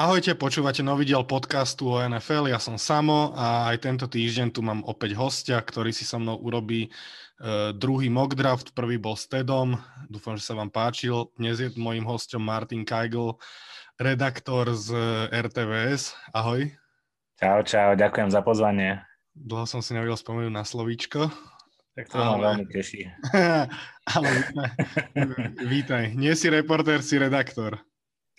Ahojte, počúvate nový diel podcastu o NFL, ja som Samo a aj tento týždeň tu mám opäť hostia, ktorý si so mnou urobí uh, druhý mock draft, prvý bol s Tedom, dúfam, že sa vám páčil. Dnes je môjim hostom Martin Kajgl, redaktor z RTVS. Ahoj. Čau, čau, ďakujem za pozvanie. Dlho som si nevedel spomenúť na slovíčko. Tak to ale... ma veľmi teší. ale vítaj. vítaj. Nie si reportér, si redaktor.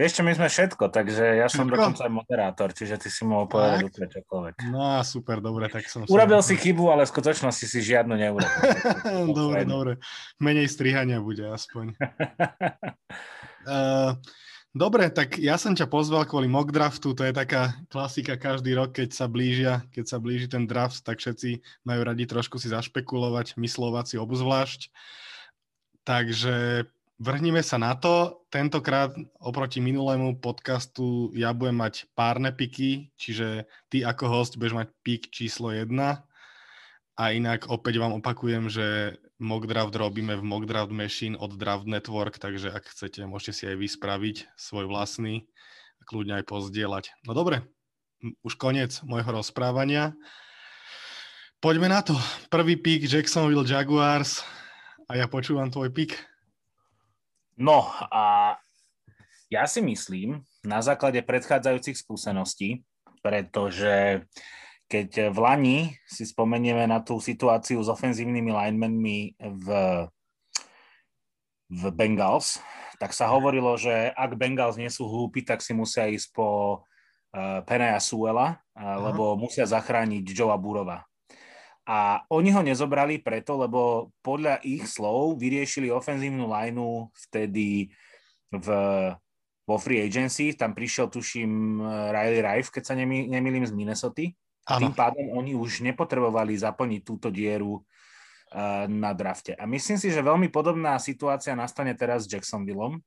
Vieš čo, my sme všetko, takže ja som všetko? dokonca aj moderátor, čiže ty si mohol povedať úplne čokoľvek. No super, dobre, tak som... Urobil si chybu, ale v skutočnosti si žiadnu neurobil. dobre, dobre. Menej strihania bude aspoň. uh, dobre, tak ja som ťa pozval kvôli mock draftu, to je taká klasika každý rok, keď sa blížia, keď sa blíži ten draft, tak všetci majú radi trošku si zašpekulovať, myslovať si obzvlášť. Takže Vrhnime sa na to. Tentokrát oproti minulému podcastu ja budem mať párne piky, čiže ty ako host budeš mať pik číslo 1. A inak opäť vám opakujem, že mock draft robíme v mock draft machine od Draft Network, takže ak chcete, môžete si aj vyspraviť svoj vlastný a kľudne aj pozdieľať. No dobre, už koniec môjho rozprávania. Poďme na to. Prvý pik Jacksonville Jaguars a ja počúvam tvoj pik. No a ja si myslím, na základe predchádzajúcich skúseností, pretože keď v Lani si spomenieme na tú situáciu s ofenzívnymi linemenmi v, v Bengals, tak sa hovorilo, že ak Bengals nie sú hlúpi, tak si musia ísť po uh, Penaya Suela, uh, lebo musia zachrániť Joea Burova. A oni ho nezobrali preto, lebo podľa ich slov vyriešili ofenzívnu lineu vtedy v, vo free agency. Tam prišiel, tuším, Riley Rife, keď sa nemy, nemýlim, z Minnesota. A tým pádom oni už nepotrebovali zaplniť túto dieru uh, na drafte. A myslím si, že veľmi podobná situácia nastane teraz s Jacksonvilleom,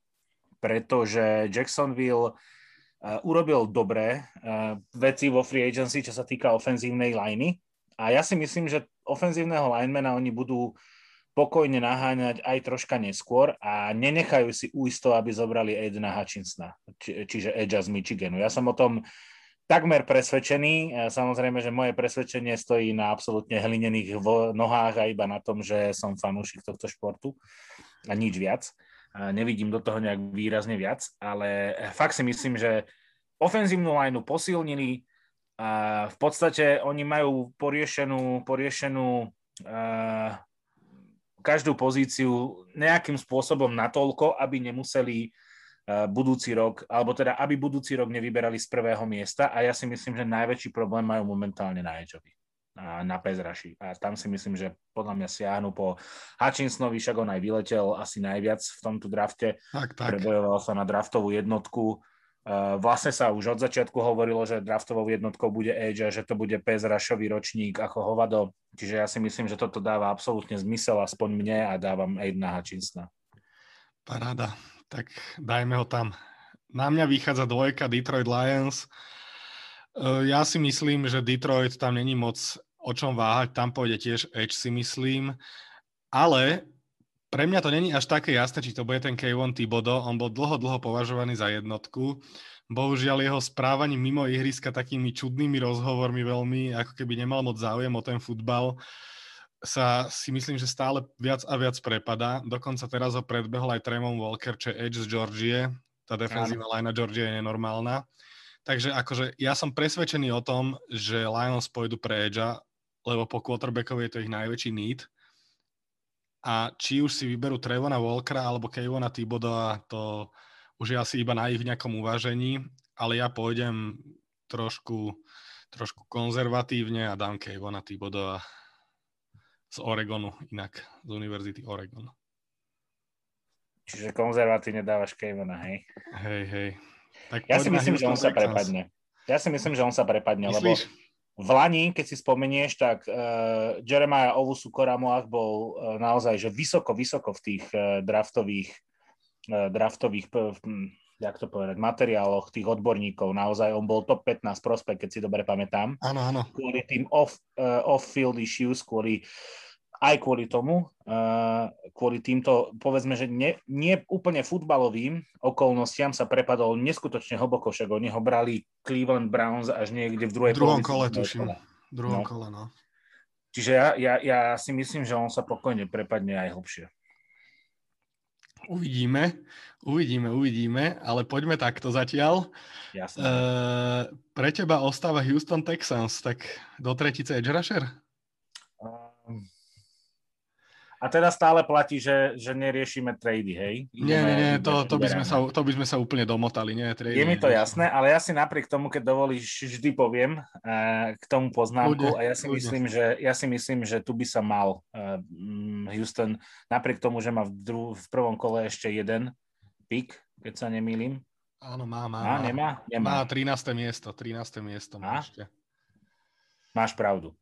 pretože Jacksonville uh, urobil dobré uh, veci vo free agency, čo sa týka ofenzívnej liney a ja si myslím, že ofenzívneho linemana oni budú pokojne naháňať aj troška neskôr a nenechajú si ujsť to, aby zobrali Edna Hutchinsona, či, čiže Edge z Michiganu. Ja som o tom takmer presvedčený. Samozrejme, že moje presvedčenie stojí na absolútne hlinených nohách a iba na tom, že som fanúšik tohto športu a nič viac. Nevidím do toho nejak výrazne viac, ale fakt si myslím, že ofenzívnu lineu posilnili, a v podstate oni majú poriešenú, poriešenú uh, každú pozíciu nejakým spôsobom natoľko, aby nemuseli uh, budúci rok, alebo teda aby budúci rok nevyberali z prvého miesta a ja si myslím, že najväčší problém majú momentálne na Edgeovi a na Pezraši. A tam si myslím, že podľa mňa siahnu po Hutchinsonovi, však on aj vyletel asi najviac v tomto drafte. Tak, tak. Prebojoval sa na draftovú jednotku vlastne sa už od začiatku hovorilo, že draftovou jednotkou bude Edge a že to bude pes rašový ročník ako hovado. Čiže ja si myslím, že toto dáva absolútne zmysel aspoň mne a dávam Aidna Hutchinsona. Paráda. Tak dajme ho tam. Na mňa vychádza dvojka Detroit Lions. Uh, ja si myslím, že Detroit tam není moc o čom váhať. Tam pôjde tiež Edge si myslím. Ale pre mňa to není až také jasné, či to bude ten Kevon Thibodeau. On bol dlho, dlho považovaný za jednotku. Bohužiaľ jeho správaním mimo ihriska takými čudnými rozhovormi veľmi, ako keby nemal moc záujem o ten futbal, sa si myslím, že stále viac a viac prepadá. Dokonca teraz ho predbehol aj Tremon Walker, čo Edge z Georgie. Tá defenzívna line Georgie je nenormálna. Takže akože ja som presvedčený o tom, že Lions pôjdu pre Edge, lebo po quarterbackovi je to ich najväčší need a či už si vyberú Trevona Walkera alebo Kevona Thibodeau, to už je asi iba na ich nejakom uvážení, ale ja pôjdem trošku, trošku konzervatívne a dám Kevona Thibodeau z Oregonu, inak z Univerzity Oregon. Čiže konzervatívne dávaš Kevona, hej? Hej, hej. Tak ja si myslím, že on sa prepadne. Ja si myslím, že on sa prepadne, Myslíš? lebo v Lani, keď si spomenieš, tak uh, Jeremiah Ovusu Koramoach bol uh, naozaj že vysoko, vysoko v tých uh, draftových, uh, draftových hm, jak to povedať, materiáloch tých odborníkov. Naozaj on bol top 15 prospekt, keď si dobre pamätám. Áno, áno. Kvôli tým off, uh, off-field issues, kvôli aj kvôli tomu, uh, kvôli týmto, povedzme, že nie, nie úplne futbalovým okolnostiam sa prepadol neskutočne hlboko, však oni ho brali Cleveland Browns až niekde v druhej v druhom kole, tuším. V druhom no. kole, no. Čiže ja, ja, ja si myslím, že on sa pokojne prepadne aj hlbšie. Uvidíme, uvidíme, uvidíme, ale poďme takto zatiaľ. Jasne. Uh, pre teba ostáva Houston Texans, tak do tretice Edge Rusher? Um, a teda stále platí, že, že neriešime trady, hej? Nie, nie, nie, to, to, by sme sa, to by sme sa úplne domotali, nie trady. Je mi to jasné, ale ja si napriek tomu, keď dovolíš, vždy poviem uh, k tomu poznámku a ja si, myslím, že, ja si myslím, že tu by sa mal uh, Houston, napriek tomu, že má v, dru- v prvom kole ešte jeden pick, keď sa nemýlim. Áno, má, má. Má, nemá? Nemá. Má 13. miesto, 13. miesto má ešte. Máš pravdu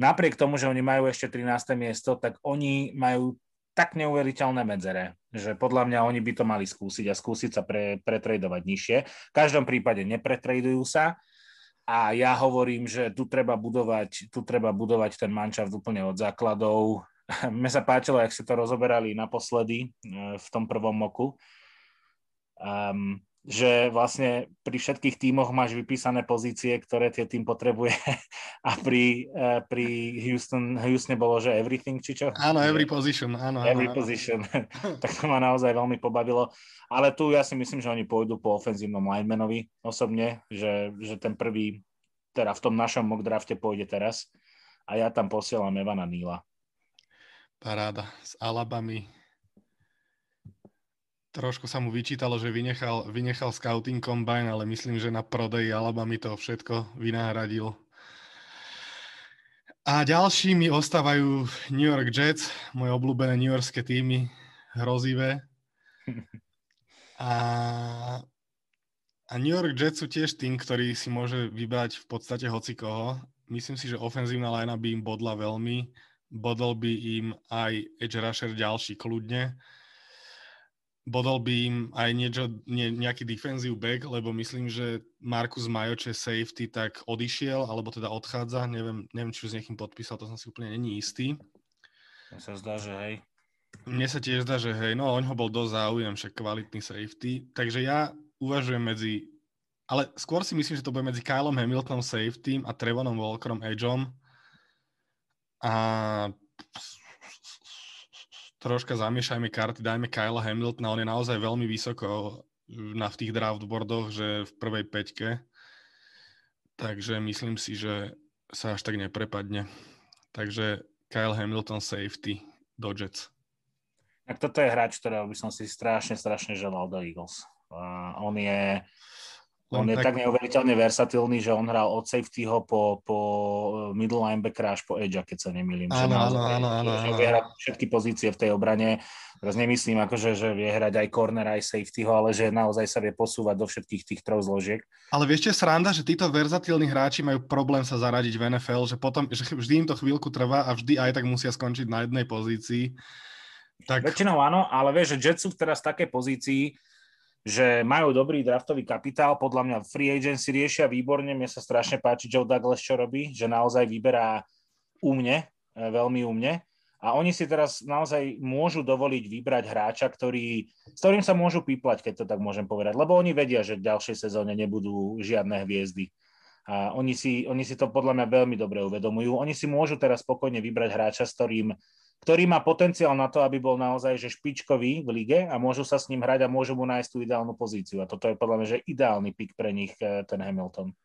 napriek tomu, že oni majú ešte 13. miesto, tak oni majú tak neuveriteľné medzere, že podľa mňa oni by to mali skúsiť a skúsiť sa pre, pretradovať nižšie. V každom prípade nepretradujú sa a ja hovorím, že tu treba budovať, tu treba budovať ten manšaft úplne od základov. Mne sa páčilo, ak ste to rozoberali naposledy eh, v tom prvom moku. Um, že vlastne pri všetkých tímoch máš vypísané pozície, ktoré tie tým potrebuje a pri, uh, pri Houston, Houston bolo, že everything, či čo? Áno, every position, áno. Every áno, position, tak to ma naozaj veľmi pobavilo, ale tu ja si myslím, že oni pôjdu po ofenzívnom linemanovi osobne, že, že ten prvý, teda v tom našom mock drafte pôjde teraz a ja tam posielam Evana Níla. Paráda, s Alabami Trošku sa mu vyčítalo, že vynechal, vynechal scouting combine, ale myslím, že na prodej Alabama to všetko vynahradil. A ďalšími ostávajú New York Jets, moje obľúbené New Yorkské týmy, hrozivé. A, a New York Jets sú tiež tým, ktorý si môže vybrať v podstate hoci koho. Myslím si, že ofenzívna linea by im bodla veľmi. Bodol by im aj edge rusher ďalší kľudne bodol by im aj niečo, nie, nejaký defensive back, lebo myslím, že Markus Majoče safety tak odišiel, alebo teda odchádza, neviem, neviem či už s niekým podpísal, to som si úplne není istý. Mne sa zdá, že hej. Mne sa tiež zdá, že hej, no on ho bol dosť záujem, však kvalitný safety, takže ja uvažujem medzi, ale skôr si myslím, že to bude medzi Kylom Hamiltonom safety a Trevonom Walkerom edgeom a troška zamiešajme karty, dajme Kyla Hamiltona, on je naozaj veľmi vysoko na, v tých draftboardoch, že v prvej peťke. Takže myslím si, že sa až tak neprepadne. Takže Kyle Hamilton safety do Jets. Tak toto je hráč, ktorého by som si strašne, strašne želal do Eagles. Uh, on je on je tak... tak neuveriteľne versatilný, že on hral od safetyho po, po eh, middle linebacker až po edge, keď sa nemýlim. Áno, áno, áno, áno. Že vie hrať všetky pozície v tej obrane. Teraz nemyslím, akože, že vie hrať aj corner, aj safetyho, ale že naozaj sa vie posúvať do všetkých týchto troch zložiek. Ale vieš, čo sranda, že títo verzatilní hráči majú problém sa zaradiť v NFL, že potom, že vždy im to chvíľku trvá a vždy aj tak musia skončiť na jednej pozícii. Tak... Väčšinou áno, ale vieš, že Jets sú teraz v takej pozícii, že majú dobrý draftový kapitál, podľa mňa free agency riešia výborne, mne sa strašne páči Joe Douglas, čo robí, že naozaj vyberá úmne, e, veľmi úmne a oni si teraz naozaj môžu dovoliť vybrať hráča, ktorý, s ktorým sa môžu píplať, keď to tak môžem povedať, lebo oni vedia, že v ďalšej sezóne nebudú žiadne hviezdy. A oni si, oni si to podľa mňa veľmi dobre uvedomujú. Oni si môžu teraz spokojne vybrať hráča, s ktorým ktorý má potenciál na to, aby bol naozaj že špičkový v lige a môžu sa s ním hrať a môžu mu nájsť tú ideálnu pozíciu. A toto je podľa mňa že ideálny pick pre nich, eh, ten Hamilton.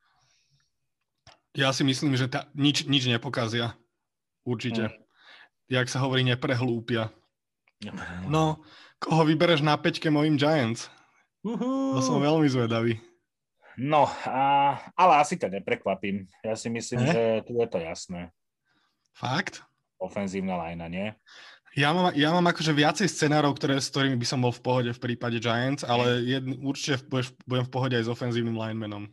Ja si myslím, že ta, nič, nič nepokazia. Určite. Hmm. Jak sa hovorí, neprehlúpia. No, koho vybereš na peťke mojim Giants? Uh-huh. To som veľmi zvedavý. No, a, ale asi to neprekvapím. Ja si myslím, eh? že tu je to jasné. Fakt? Ofenzívna lajna, nie? Ja mám, ja mám akože viacej scenárov, ktoré, s ktorými by som bol v pohode v prípade Giants, ale jedn, určite budeš, budem v pohode aj s ofenzívnym linemanom.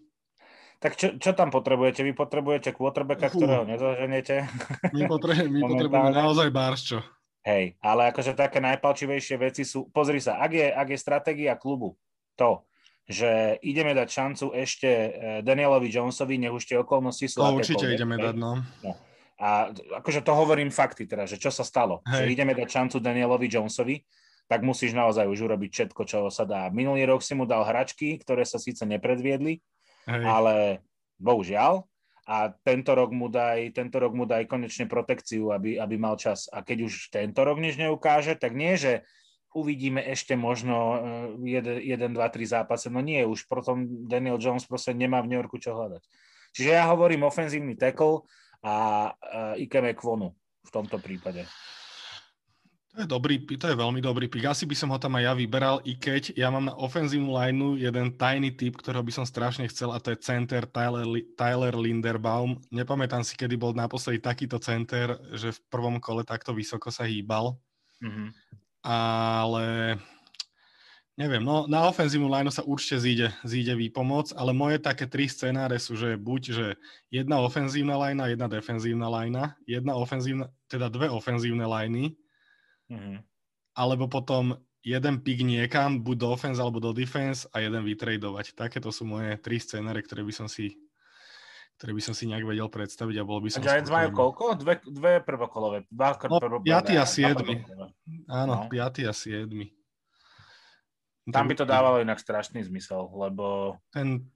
Tak čo, čo tam potrebujete? Vy potrebujete quarterbacka, ktorého nezaženete? My, potrebujeme, my potrebujeme naozaj barščo. Hej, ale akože také najpalčivejšie veci sú, pozri sa, ak je, ak je stratégia klubu to, že ideme dať šancu ešte eh, Danielovi Jonesovi, nech už tie okolnosti sú... To určite ideme dať, no. no A akože to hovorím fakty teda, že čo sa stalo. Hej. Že ideme dať šancu Danielovi Jonesovi, tak musíš naozaj už urobiť všetko, čo sa dá. Minulý rok si mu dal hračky, ktoré sa síce nepredviedli, Hej. ale bohužiaľ. A tento rok mu daj, tento rok mu daj konečne protekciu, aby, aby mal čas. A keď už tento rok nič neukáže, tak nie, že uvidíme ešte možno 1, 2, 3 zápase. No nie, už potom Daniel Jones proste nemá v New Yorku čo hľadať. Čiže ja hovorím ofenzívny tackle a uh, Ikeme Kvonu v tomto prípade. To je dobrý, to je veľmi dobrý pik. Asi by som ho tam aj ja vyberal, i keď ja mám na ofenzívnu lineu jeden tajný typ, ktorého by som strašne chcel a to je center Tyler, Tyler Linderbaum. Nepamätám si, kedy bol naposledy takýto center, že v prvom kole takto vysoko sa hýbal. Mm-hmm. Ale neviem, no na ofenzívnu lineu sa určite zíde, zíde výpomoc, ale moje také tri scenáre sú, že buď, že jedna ofenzívna lajna, jedna defenzívna lajna, jedna ofenzívna, teda dve ofenzívne lajny, Mm-hmm. Alebo potom jeden pick niekam, buď do offense alebo do defense a jeden vytradovať. Takéto sú moje tri scénare, ktoré by som si ktoré by som si nejak vedel predstaviť a bol by som... A Giants majú koľko? Dve, dve prvokolové. Dva no, piatý a siedmy. Áno, no. piatý a siedmy. Tam by to dávalo inak strašný zmysel, lebo... Ten...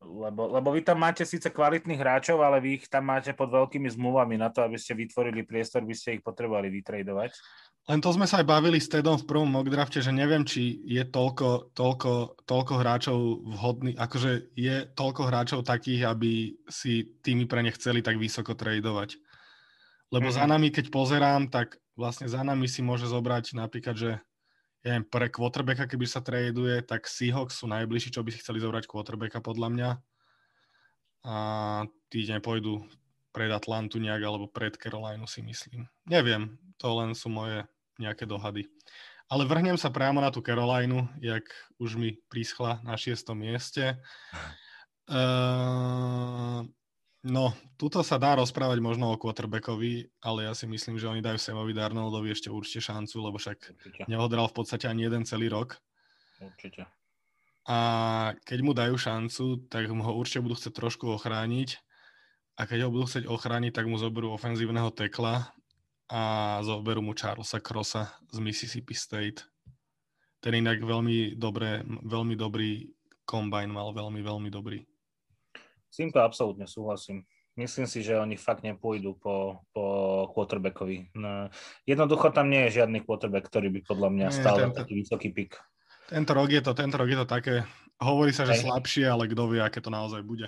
Lebo, lebo vy tam máte síce kvalitných hráčov, ale vy ich tam máte pod veľkými zmluvami na to, aby ste vytvorili priestor, by ste ich potrebovali vytradovať. Len to sme sa aj bavili s Tedom v prvom mock drafte, že neviem, či je toľko, toľko, toľko hráčov vhodný, akože je toľko hráčov takých, aby si tými pre ne chceli tak vysoko tradovať. Lebo mm-hmm. za nami, keď pozerám, tak vlastne za nami si môže zobrať napríklad, že ja neviem, pre quarterbacka, keby sa traduje, tak Seahawks sú najbližší, čo by si chceli zobrať quarterbacka podľa mňa. A tí nepôjdu pred Atlantu nejak, alebo pred Carolinu si myslím. Neviem, to len sú moje nejaké dohady. Ale vrhnem sa priamo na tú Carolinu, jak už mi príschla na šiestom mieste. Uh, no, tuto sa dá rozprávať možno o quarterbackovi, ale ja si myslím, že oni dajú Samovi Darnoldovi ešte určite šancu, lebo však určite. neodral v podstate ani jeden celý rok. Určite. A keď mu dajú šancu, tak mu ho určite budú chcieť trošku ochrániť. A keď ho budú chcieť ochrániť, tak mu zoberú ofenzívneho tekla a zoberú mu Charlesa Crossa z Mississippi State. Ten inak veľmi, dobré, veľmi dobrý kombajn mal, veľmi, veľmi dobrý. S týmto absolútne súhlasím. Myslím si, že oni fakt nepôjdu po, po quarterbackovi. No, jednoducho tam nie je žiadny quarterback, ktorý by podľa mňa stal tento, taký vysoký pik. Tento rok je to, tento rok je to také, hovorí sa, že Aj. slabšie, ale kto vie, aké to naozaj bude.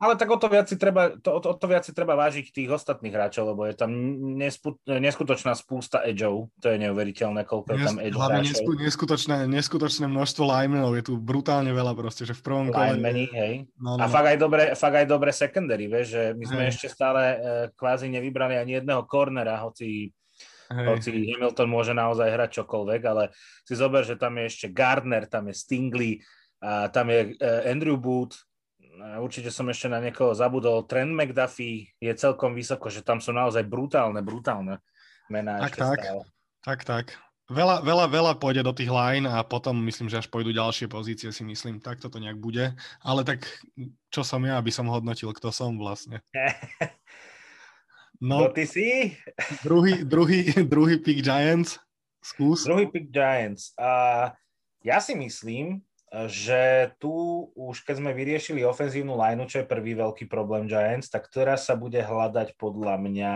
Ale tak o to viac si treba, to, o, to, o to viac si treba vážiť tých ostatných hráčov, lebo je tam nespu, neskutočná spústa edgeov. To je neuveriteľné, koľko je tam edge Hlavne nesku, neskutočné, neskutočné množstvo linemenov. Je tu brutálne veľa proste, že v prvom kole... Linemeni, hej. No, no. A no. fakt aj dobre, fakt aj dobre secondary, vieš, že my sme hej. ešte stále uh, kvázi nevybrali ani jedného cornera, hoci Hej. Hoci Hamilton môže naozaj hrať čokoľvek, ale si zober, že tam je ešte Gardner, tam je Stingley, a tam je uh, Andrew Booth, určite som ešte na niekoho zabudol, Trent McDuffie je celkom vysoko, že tam sú naozaj brutálne, brutálne mená tak, tak, stále. tak, tak. Veľa, veľa, veľa pôjde do tých line a potom myslím, že až pôjdu ďalšie pozície, si myslím. Tak toto nejak bude. Ale tak čo som ja, aby som hodnotil, kto som vlastne. No, no ty si? Druhý, druhý, druhý pick Giants. Skús. Druhý pick Giants. Uh, ja si myslím, že tu už keď sme vyriešili ofenzívnu lineu, čo je prvý veľký problém Giants, tak teraz sa bude hľadať podľa mňa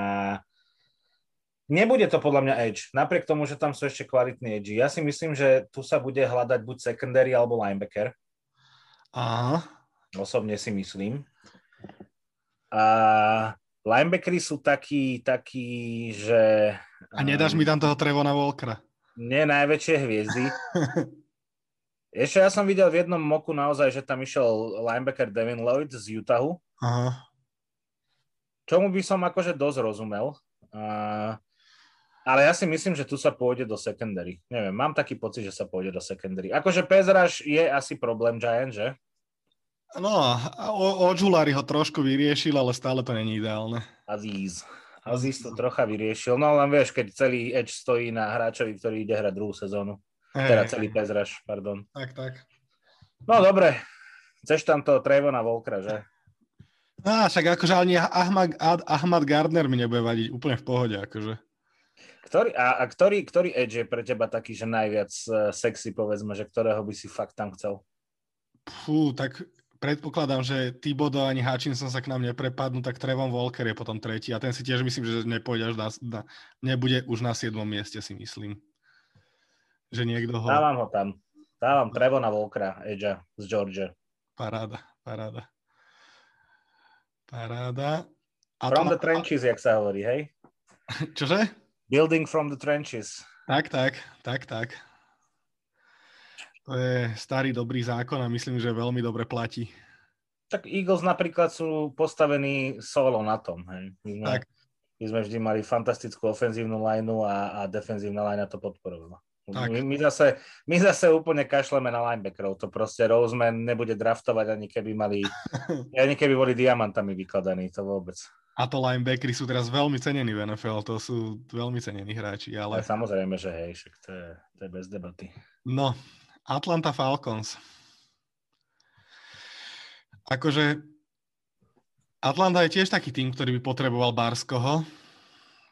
Nebude to podľa mňa edge, napriek tomu, že tam sú ešte kvalitní edge. Ja si myslím, že tu sa bude hľadať buď secondary alebo linebacker. Aha. Osobne si myslím. A linebackery sú takí, takí, že... A nedáš mi tam toho Trevona Walkera? Nie najväčšie hviezdy. Ešte ja som videl v jednom moku naozaj, že tam išiel linebacker Devin Lloyd z Utahu. Aha. Čomu by som akože dosť rozumel. Uh, ale ja si myslím, že tu sa pôjde do secondary. Neviem, mám taký pocit, že sa pôjde do secondary. Akože Pezraš je asi problém Giant, že? No, Odžulári ho trošku vyriešil, ale stále to není ideálne. Aziz. Aziz to trocha vyriešil. No len vieš, keď celý Edge stojí na hráčovi, ktorý ide hrať druhú sezónu. Hey, teda celý Pezraš, pardon. Tak, tak. No dobre, chceš tam toho Trevona Volkra, že? Á, však akože ani Ahmad, Ahmad Gardner mi nebude vadiť úplne v pohode, akože. Ktorý, a, a ktorý, ktorý edge je pre teba taký, že najviac uh, sexy, povedzme, že ktorého by si fakt tam chcel? Fú, tak predpokladám, že Tibodo ani Hutchinson sa k nám neprepadnú, tak Trevon Walker je potom tretí a ten si tiež myslím, že nepôjde až na, na, nebude už na 7. mieste, si myslím. Že niekto ho... Dávam ho tam. Dávam Trevona Walkera, Edge z Georgia. Paráda, paráda. Paráda. A from to... the trenches, jak sa hovorí, hej? Čože? Building from the trenches. Tak, tak, tak, tak. To je starý dobrý zákon a myslím, že veľmi dobre platí. Tak Eagles napríklad sú postavení solo na tom. Hej. My, sme, tak. my sme vždy mali fantastickú ofenzívnu lineu a, a defenzívna linea to podporovala. My, my, zase, my zase úplne kašleme na linebackerov. To proste Roseman nebude draftovať ani keby mali, ani keby boli diamantami vykladaní, to vôbec. A to linebackery sú teraz veľmi cenení v NFL, to sú veľmi cenení hráči, ale... Ja, samozrejme, že hej, však to je, to je bez debaty. No, Atlanta Falcons. Akože Atlanta je tiež taký tým, ktorý by potreboval Barskoho,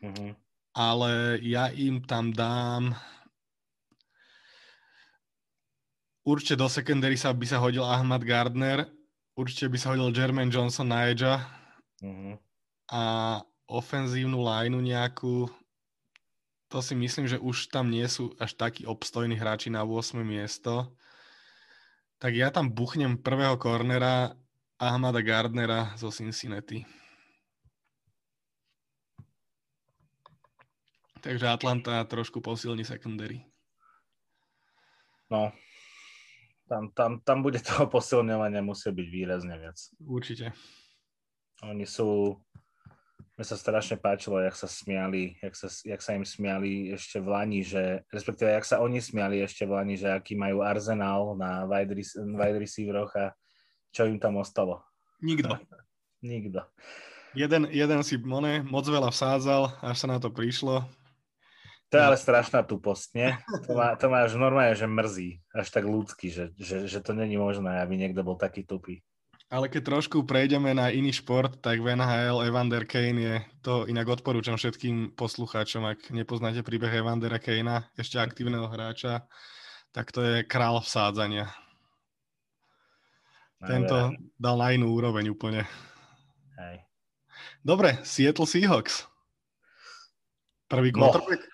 mm-hmm. ale ja im tam dám určite do secondary sa by sa hodil Ahmad Gardner, určite by sa hodil Jermaine Johnson na edge mm-hmm. a ofenzívnu lineu nejakú to si myslím, že už tam nie sú až takí obstojní hráči na 8. miesto. Tak ja tam buchnem prvého kornera Ahmada Gardnera zo Cincinnati. Takže Atlanta trošku posilní secondary. No, tam, tam, tam bude toho posilňovania musí byť výrazne viac. Určite. Oni sú mne sa strašne páčilo, jak sa smiali, jak sa, jak sa im smiali ešte v Lani, že, respektíve, jak sa oni smiali ešte v Lani, že aký majú arzenál na wide, wide receiveroch a čo im tam ostalo. Nikto. Nikto. Jeden, jeden si mone, moc veľa vsádzal, až sa na to prišlo. To je ale strašná tuposť, nie? To má, to má až normálne, že mrzí, až tak ľudský, že, že, že to není možné, aby niekto bol taký tupý. Ale keď trošku prejdeme na iný šport, tak v NHL Evander Kane je, to inak odporúčam všetkým poslucháčom, ak nepoznáte príbeh Evandera Kanea, ešte aktívneho hráča, tak to je král vsádzania. No, Tento dal na inú úroveň úplne. Hej. Dobre, Seattle Seahawks. Prvý no. quarterback? No.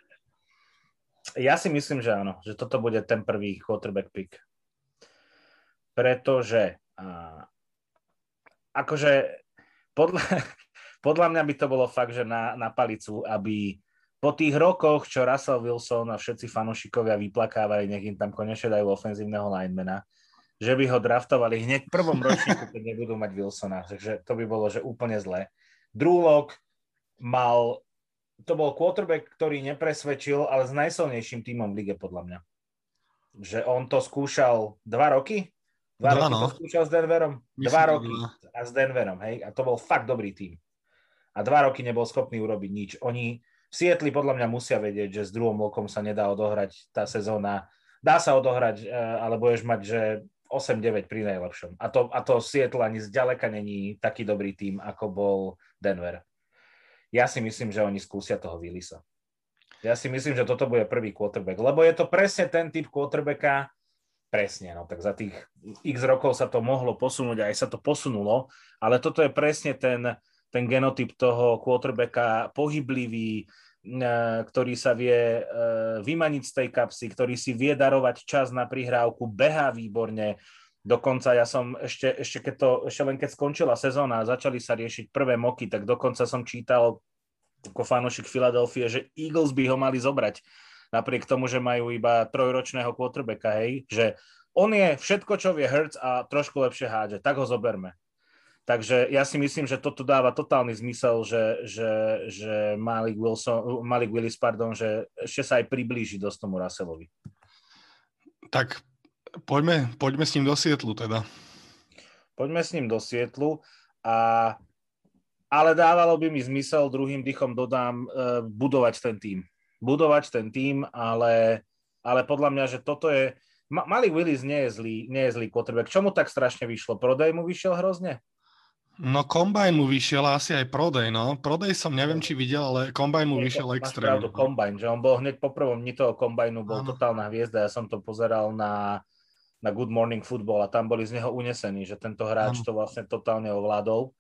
Ja si myslím, že áno, že toto bude ten prvý quarterback pick. Pretože a, akože podľa, podľa mňa by to bolo fakt, že na, na palicu, aby po tých rokoch, čo Russell Wilson a všetci fanúšikovia vyplakávali, nech im tam konečne dajú ofenzívneho linemana, že by ho draftovali hneď v prvom ročníku, keď nebudú mať Wilsona. Takže to by bolo, že úplne zlé. Drew Lock mal, to bol quarterback, ktorý nepresvedčil, ale s najsilnejším týmom v lige, podľa mňa. Že on to skúšal dva roky, Dva, dva roky no. to skúšal s Denverom? Myslím, dva roky dva. a s Denverom, hej? A to bol fakt dobrý tým. A dva roky nebol schopný urobiť nič. Oni v Sietli podľa mňa musia vedieť, že s druhom lokom sa nedá odohrať tá sezóna. Dá sa odohrať, e, ale budeš mať, že 8-9 pri najlepšom. A to, a to Seattle ani zďaleka není taký dobrý tým, ako bol Denver. Ja si myslím, že oni skúsia toho Willisa. Ja si myslím, že toto bude prvý quarterback, lebo je to presne ten typ quarterbacka, Presne, no tak za tých x rokov sa to mohlo posunúť, aj sa to posunulo, ale toto je presne ten, ten genotyp toho quarterbacka pohyblivý, e, ktorý sa vie e, vymaniť z tej kapsy, ktorý si vie darovať čas na prihrávku, behá výborne. Dokonca ja som ešte, ešte, keď to, ešte len keď skončila sezóna a začali sa riešiť prvé moky, tak dokonca som čítal ako fanúšik Filadelfie, že Eagles by ho mali zobrať napriek tomu, že majú iba trojročného quarterbacka, hej, že on je všetko, čo vie Hertz a trošku lepšie hádže, tak ho zoberme. Takže ja si myslím, že toto dáva totálny zmysel, že, že, že Malik, Wilson, Malik Willis, pardon, že ešte sa aj priblíži dosť tomu Russellovi. Tak poďme, poďme s ním do Sietlu teda. Poďme s ním do Sietlu a ale dávalo by mi zmysel, druhým dychom dodám, uh, budovať ten tým budovať ten tým, ale, ale podľa mňa, že toto je... Malik Willis nie je zlý, nie je zlý quarterback. Čo mu tak strašne vyšlo? Prodaj mu vyšiel hrozne? No Combine mu vyšiel asi aj Prodej, no. Prodej som neviem, či videl, ale Combine mu vyšiel extrémne. Máš pravdu, Combine, že on bol hneď po prvom dni toho Combineu, bol ano. totálna hviezda. Ja som to pozeral na, na Good Morning Football a tam boli z neho unesení, že tento hráč to vlastne totálne ovládol.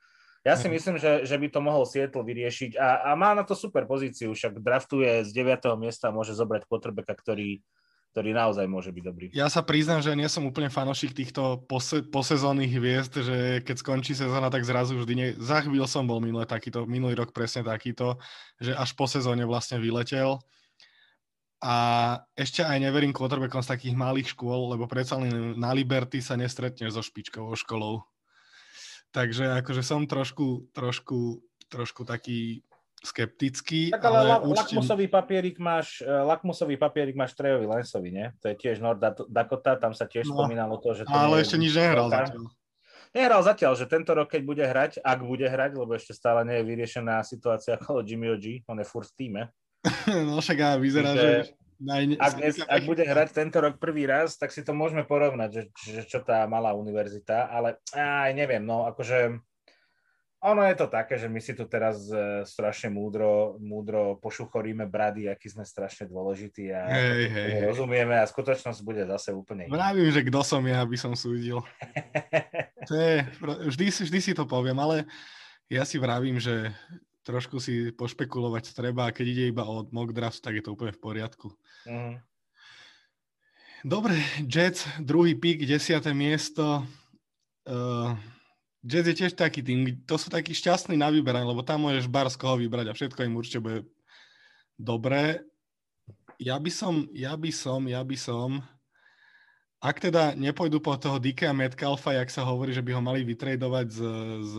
Ja si myslím, že, že by to mohol Seattle vyriešiť a, a má na to super pozíciu, však draftuje z 9. miesta, môže zobrať quarterbacka, ktorý, ktorý naozaj môže byť dobrý. Ja sa priznám, že nie som úplne fanošik týchto pose, posezónnych hviezd, že keď skončí sezóna, tak zrazu vždy nie... Za chvíľu som bol minulý, takýto, minulý rok presne takýto, že až po sezóne vlastne vyletel. A ešte aj neverím quarterbackom z takých malých škôl, lebo predsa len na Liberty sa nestretneš so špičkovou školou. Takže akože som trošku, trošku, trošku taký skeptický. Tak ale, ale la- určite... lakmusový papierik máš, uh, lakmusový papierik máš Trejovi Lensovi, nie? To je tiež North Dakota, tam sa tiež no, spomínalo to, že... To ale ešte nič nehral zatiaľ. Nehral zatiaľ, že tento rok, keď bude hrať, ak bude hrať, lebo ešte stále nie je vyriešená situácia okolo Jimmy G, on je furt v týme. no však aj vyzerá, že... že... Naj... Ak, dnes, ak bude hrať tento rok prvý raz, tak si to môžeme porovnať, že, že čo tá malá univerzita, ale aj neviem, no akože ono je to také, že my si tu teraz uh, strašne múdro, múdro pošuchoríme brady, aký sme strašne dôležití a hej, hej, rozumieme a skutočnosť bude zase úplne iná. Vravím, že kto som ja, aby som súdil. to je, vždy, vždy si to poviem, ale ja si vravím, že trošku si pošpekulovať treba a keď ide iba od mock draft, tak je to úplne v poriadku. Mm. Dobre, Jets, druhý pick, desiate miesto. Uh, Jazz je tiež taký tým, to sú takí šťastní na vyberanie, lebo tam môžeš bar z koho vybrať a všetko im určite bude dobré. Ja by som, ja by som, ja by som, ak teda nepôjdu po toho Dikea Metcalfa, jak sa hovorí, že by ho mali vytredovať z, z,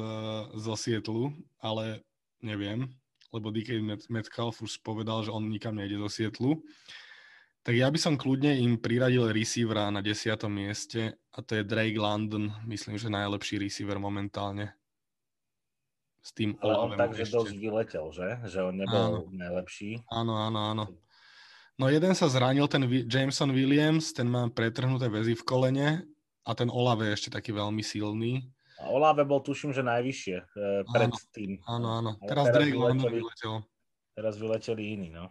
zo Sietlu, ale neviem, lebo DK Metcalf už povedal, že on nikam nejde zo Sietlu. Tak ja by som kľudne im priradil receivera na desiatom mieste a to je Drake London, myslím, že najlepší receiver momentálne. S tým Ale on takže dosť vyletel, že? Že on nebol áno. najlepší. Áno, áno, áno. No jeden sa zranil, ten Jameson Williams, ten má pretrhnuté väzy v kolene a ten Olave je ešte taký veľmi silný. Olave bol tuším, že najvyššie e, pred áno, tým. Áno, áno. Teraz, teraz Drake vyleteli, vyletel. Teraz vyleteli iní, no.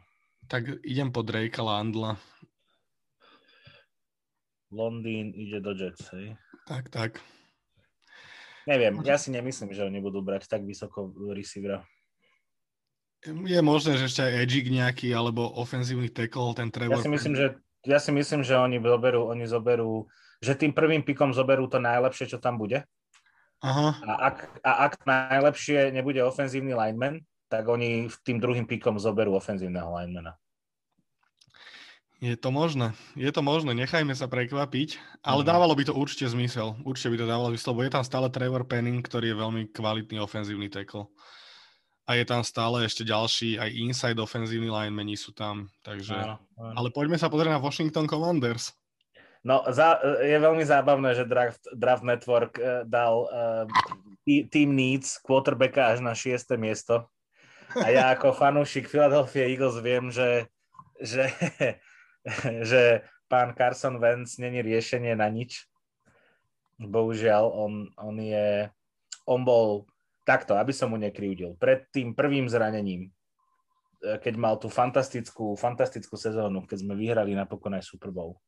Tak idem po Drakea Landla. Londýn ide do Jets, hej? Tak, tak. Neviem, ja si nemyslím, že oni budú brať tak vysoko receivera. Je možné, že ešte aj Edgik nejaký, alebo ofenzívny tackle, ten Trevor. Ja si myslím, že, ja si myslím, že oni zoberú, oni zoberú, že tým prvým pikom zoberú to najlepšie, čo tam bude. Aha. A, ak, a ak najlepšie nebude ofenzívny lineman, tak oni tým druhým pikom zoberú ofenzívneho linemana. Je to možné, je to možné, nechajme sa prekvapiť, ale mm. dávalo by to určite zmysel, určite by to dávalo zmysel, lebo je tam stále Trevor Penning, ktorý je veľmi kvalitný ofenzívny tackle. A je tam stále ešte ďalší, aj inside ofenzívny linemeni sú tam, takže... Áno, áno. Ale poďme sa pozrieť na Washington Commanders. No, za, je veľmi zábavné, že Draft, Draft Network uh, dal uh, Team Needs quarterbacka až na šieste miesto. A ja ako fanúšik Philadelphia Eagles viem, že, že, že pán Carson Wentz není riešenie na nič. Bohužiaľ, on, on je, on bol takto, aby som mu nekryudil. Pred tým prvým zranením, e, keď mal tú fantastickú, fantastickú sezónu, keď sme vyhrali napokon aj Super Bowl.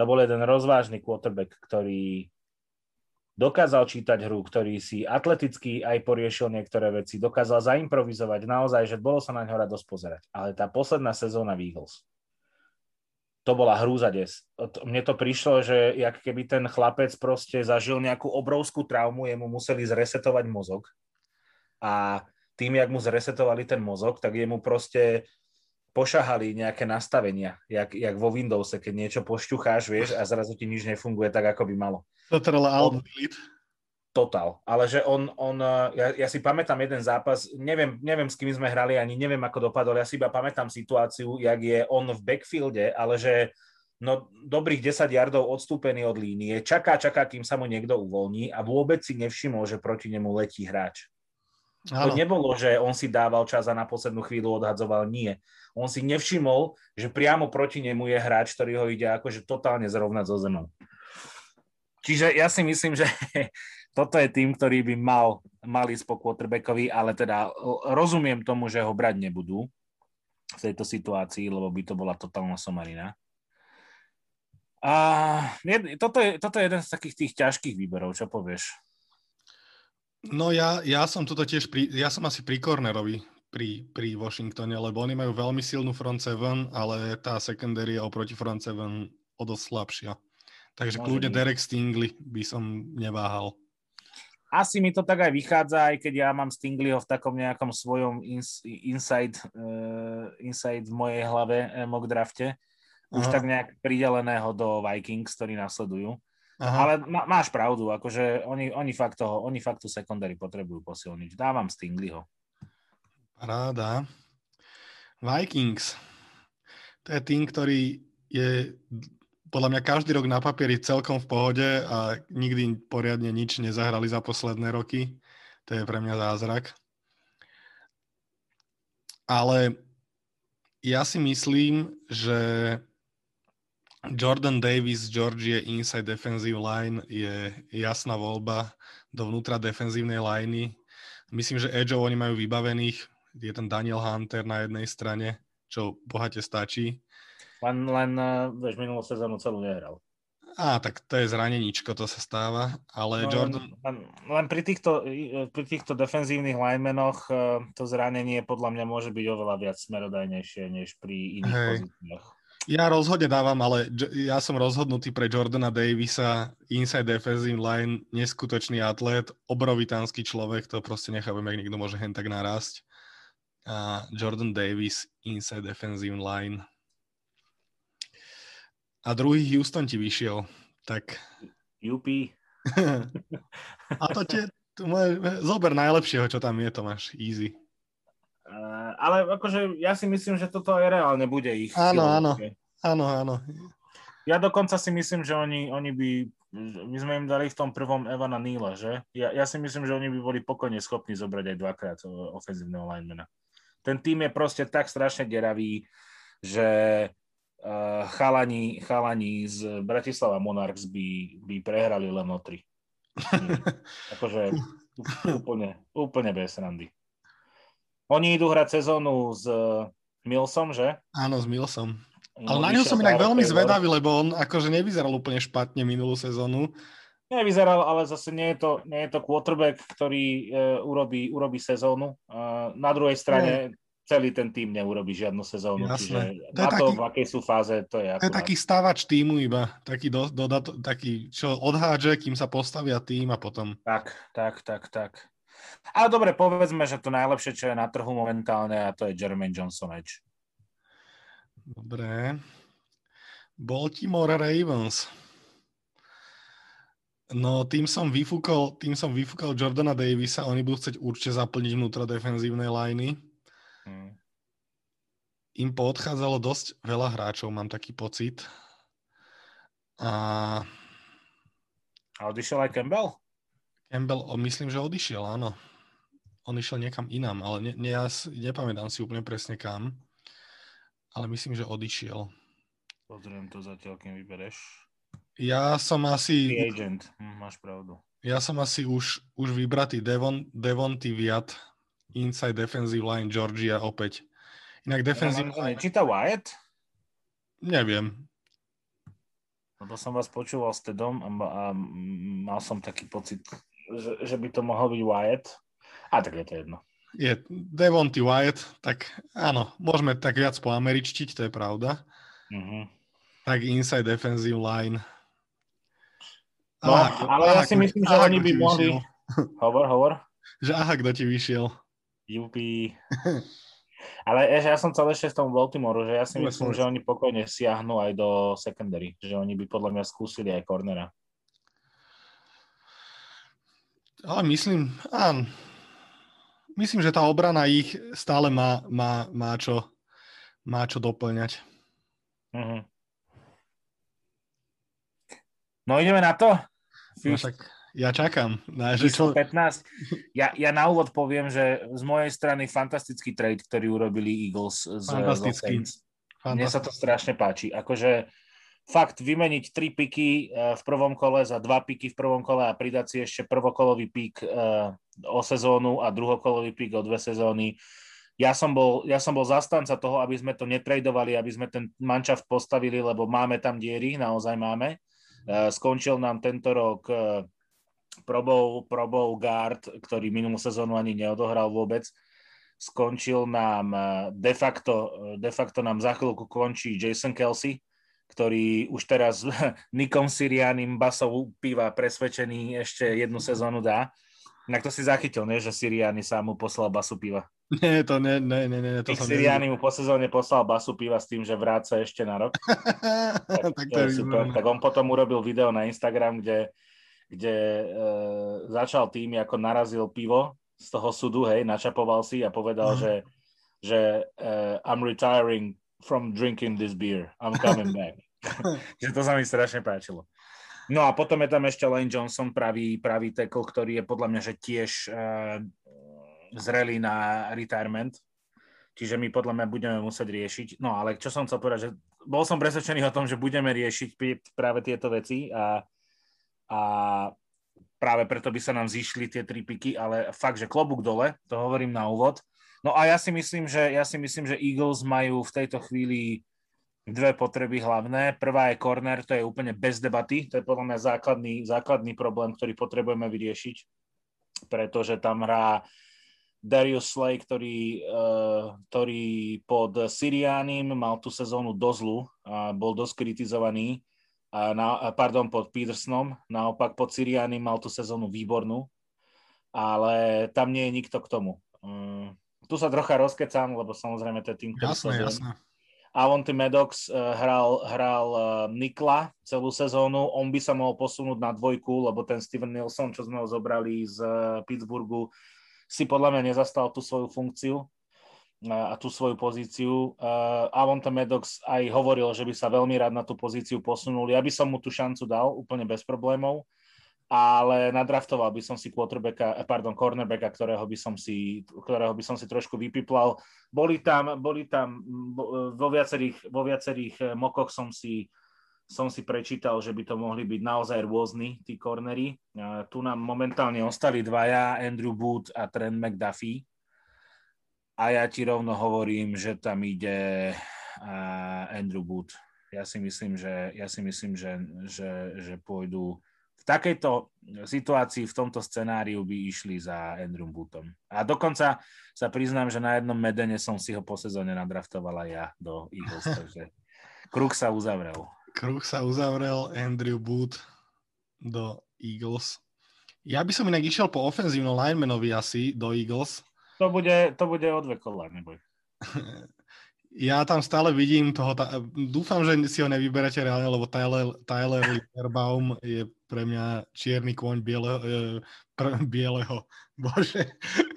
To bol jeden rozvážny quarterback, ktorý dokázal čítať hru, ktorý si atleticky aj poriešil niektoré veci, dokázal zaimprovizovať naozaj, že bolo sa na ňo dosť pozerať. Ale tá posledná sezóna v Eagles, to bola hrúza des. Mne to prišlo, že jak keby ten chlapec proste zažil nejakú obrovskú traumu, jemu museli zresetovať mozog a tým, jak mu zresetovali ten mozog, tak jemu proste pošahali nejaké nastavenia, jak, jak vo Windowse, keď niečo pošťucháš, vieš, a zrazu ti nič nefunguje tak, ako by malo. Total alt Total. Ale že on, on ja, ja, si pamätám jeden zápas, neviem, neviem, s kým sme hrali, ani neviem, ako dopadol, ja si iba pamätám situáciu, jak je on v backfielde, ale že no, dobrých 10 yardov odstúpený od línie, čaká, čaká, kým sa mu niekto uvoľní a vôbec si nevšimol, že proti nemu letí hráč. To nebolo, že on si dával čas a na poslednú chvíľu odhadzoval. Nie. On si nevšimol, že priamo proti nemu je hráč, ktorý ho ide akože totálne zrovnať so zemou. Čiže ja si myslím, že toto je tým, ktorý by mal, mal ísť po quarterbackovi, ale teda rozumiem tomu, že ho brať nebudú v tejto situácii, lebo by to bola totálna somarina. A toto je, toto je jeden z takých tých ťažkých výberov, čo povieš? No ja, ja som tuto tiež, pri, ja som asi pri cornerovi pri, pri Washingtone, lebo oni majú veľmi silnú front seven, ale tá secondary je oproti front seven o dosť slabšia. Takže Môže kľudne byť. Derek Stingley by som neváhal. Asi mi to tak aj vychádza, aj keď ja mám Stingleyho v takom nejakom svojom ins, inside, uh, inside v mojej hlave uh, mock drafte. Už Aha. tak nejak prideleného do Vikings, ktorí nasledujú. Aha. Ale má, máš pravdu, akože oni, oni, fakt toho, oni fakt tú secondary potrebujú posilniť. Dávam Stingleyho. Paráda. Vikings. To je tým, ktorý je podľa mňa každý rok na papieri celkom v pohode a nikdy poriadne nič nezahrali za posledné roky. To je pre mňa zázrak. Ale ja si myslím, že Jordan Davis, Georgie inside defensive line je jasná voľba dovnútra defenzívnej liney. Myslím, že edgeov oni majú vybavených. Je tam Daniel Hunter na jednej strane, čo bohate stačí. Len, len eh, vieš, minulú sezónu celú nehral. Á, tak to je zraneníčko, to sa stáva, ale no, Jordan... Len, len pri, týchto, pri týchto defenzívnych linemenoch eh, to zranenie podľa mňa môže byť oveľa viac smerodajnejšie než pri iných Hej. pozíciách. Ja rozhodne dávam, ale ja som rozhodnutý pre Jordana Davisa, inside defensive line, neskutočný atlet, obrovitánsky človek, to proste nechápem, jak niekto môže hen tak narásť. A Jordan Davis, inside defensive line. A druhý Houston ti vyšiel, tak... UP. a to moje, zober najlepšieho, čo tam je, to máš easy. Ale akože ja si myslím, že toto aj reálne bude ich. Áno, áno. Áno, áno. Ja dokonca si myslím, že oni, oni by, my sme im dali v tom prvom Evana Neela, že? Ja, ja si myslím, že oni by boli pokojne schopní zobrať aj dvakrát ofenzívneho linemana. Ten tým je proste tak strašne deravý, že uh, chalani, chalani z Bratislava Monarchs by, by prehrali len o tri. akože úplne, úplne bez randy. Oni idú hrať sezónu s Milsom, že? Áno, s Milsom. Ale na ňo som inak veľmi zvedavý, lebo on akože nevyzeral úplne špatne minulú sezónu. Nevyzeral, ale zase nie je to, nie je to quarterback, ktorý uh, urobí, urobí sezónu. Uh, na druhej strane celý ten tým neurobi žiadnu sezónu, Jasné. čiže to na to, taký, v akej sú fáze, to je To je taký stávač týmu iba, taký, do, do, taký, čo odhádže, kým sa postavia tým a potom... Tak, tak, tak, tak. Ale dobre, povedzme, že to najlepšie, čo je na trhu momentálne, a to je Jermaine Johnson Edge. Dobre. Baltimore Ravens. No, tým som vyfúkol, tým som vyfúkol Jordana Davisa, oni budú chcieť určite zaplniť vnútra defenzívnej liney. Hmm. Im poodchádzalo dosť veľa hráčov, mám taký pocit. A... A odišiel aj Campbell? Campbell, myslím, že odišiel, áno. On išiel niekam inám, ale ne, ne, ja nepamätám si úplne presne kam. Ale myslím, že odišiel. Pozriem to zatiaľ, kým vybereš. Ja som asi... The agent, hm, máš pravdu. Ja som asi už, už vybratý Devon, Devon Viat inside defensive line Georgia opäť. Inak defensive line... Číta Wyatt? Neviem. Lebo som vás počúval s Tedom a, a mal som taký pocit, že, že by to mohol byť Wyatt. A tak je to jedno. Je Devonty Wyatt, tak áno, môžeme tak viac po američtiť, to je pravda. Mm-hmm. Tak inside defensive line. No, aha, ale aha, ja si myslím, že oni by mohli... Hovor, hovor. Že aha, kto ti vyšiel. Jupi. Ale ja som chcel ešte v tom Baltimore, že ja si myslím, že oni pokojne siahnu aj do secondary, že oni by podľa mňa skúsili aj cornera. Ale myslím, áno. Myslím, že tá obrana ich stále má, má, má, čo, má čo doplňať. Uh-huh. No ideme na to? No, však ja čakám. Na, že čo... 15. Ja, ja na úvod poviem, že z mojej strany fantastický trade, ktorý urobili Eagles z Fantastický. Z Mne sa to strašne páči. Akože fakt vymeniť tri piky uh, v prvom kole za dva piky v prvom kole a pridať si ešte prvokolový pik uh, o sezónu a druhokolový pik o dve sezóny. Ja som, bol, ja som bol zastanca toho, aby sme to netradovali, aby sme ten manšaft postavili, lebo máme tam diery, naozaj máme. Uh, skončil nám tento rok probou, probou guard, ktorý minulú sezónu ani neodohral vôbec skončil nám eh, de facto, eh, de facto nám za chvíľku končí Jason Kelsey, ktorý už teraz Nikom Sirianim basov piva presvedčený ešte jednu sezónu dá. Na to si zachytil, ne, že Siriani sa mu poslal basu piva. Nie, to ne, ne, ne, ne to som Siriani mu po sezóne poslal basu piva s tým, že vráca ešte na rok. tak, tak, to je super. tak on potom urobil video na Instagram, kde, kde e, začal tým, ako narazil pivo z toho súdu, hej, načapoval si a povedal, mm. že, že uh, I'm retiring from drinking this beer. I'm coming back. že to sa mi strašne páčilo. No a potom je tam ešte Lane Johnson, pravý, pravý tackle, ktorý je podľa mňa, že tiež uh, zrelý na retirement. Čiže my podľa mňa budeme musieť riešiť. No ale čo som chcel povedať, že bol som presvedčený o tom, že budeme riešiť práve tieto veci a, a práve preto by sa nám zišli tie tri piky, ale fakt, že klobúk dole, to hovorím na úvod. No a ja si myslím, že, ja si myslím, že Eagles majú v tejto chvíli dve potreby hlavné. Prvá je corner, to je úplne bez debaty, to je podľa mňa základný, základný problém, ktorý potrebujeme vyriešiť, pretože tam hrá Darius Slay, ktorý, uh, ktorý pod Sirianim mal tú sezónu dozlu a bol dosť kritizovaný. A na, pardon, pod Petersonom, naopak pod Sirianim mal tú sezónu výbornú, ale tam nie je nikto k tomu. Tu sa trocha rozkecám, lebo samozrejme to je tým, ktorý jasné, jasné. Avonty Maddox uh, hral, hral uh, Nikla celú sezónu, on by sa mohol posunúť na dvojku, lebo ten Steven Nilsson, čo sme ho zobrali z uh, Pittsburghu, si podľa mňa nezastal tú svoju funkciu a tú svoju pozíciu. Avonte Maddox aj hovoril, že by sa veľmi rád na tú pozíciu posunul. Ja by som mu tú šancu dal úplne bez problémov, ale nadraftoval by som si quarterbacka, eh, pardon, cornerbacka, ktorého by som si, ktorého by som si trošku vypiplal. Boli tam, boli tam vo viacerých, vo viacerých eh, mokoch som si som si prečítal, že by to mohli byť naozaj rôzni tí kornery. Uh, tu nám momentálne ostali dvaja, Andrew Booth a Trent McDuffie a ja ti rovno hovorím, že tam ide Andrew Booth. Ja si myslím, že, ja si myslím, že, že, že pôjdu v takejto situácii, v tomto scenáriu by išli za Andrew Boothom. A dokonca sa priznám, že na jednom medene som si ho po sezóne nadraftovala ja do Eagles, takže kruh sa uzavrel. Kruh sa uzavrel, Andrew Booth do Eagles. Ja by som inak išiel po ofenzívnom linemanovi asi do Eagles, to bude, to bude o dve kola, neboj. Ja tam stále vidím toho, dúfam, že si ho nevyberete reálne, lebo Tyler, Tyler je pre mňa čierny kôň bieleho, e, pr, bieleho, bože,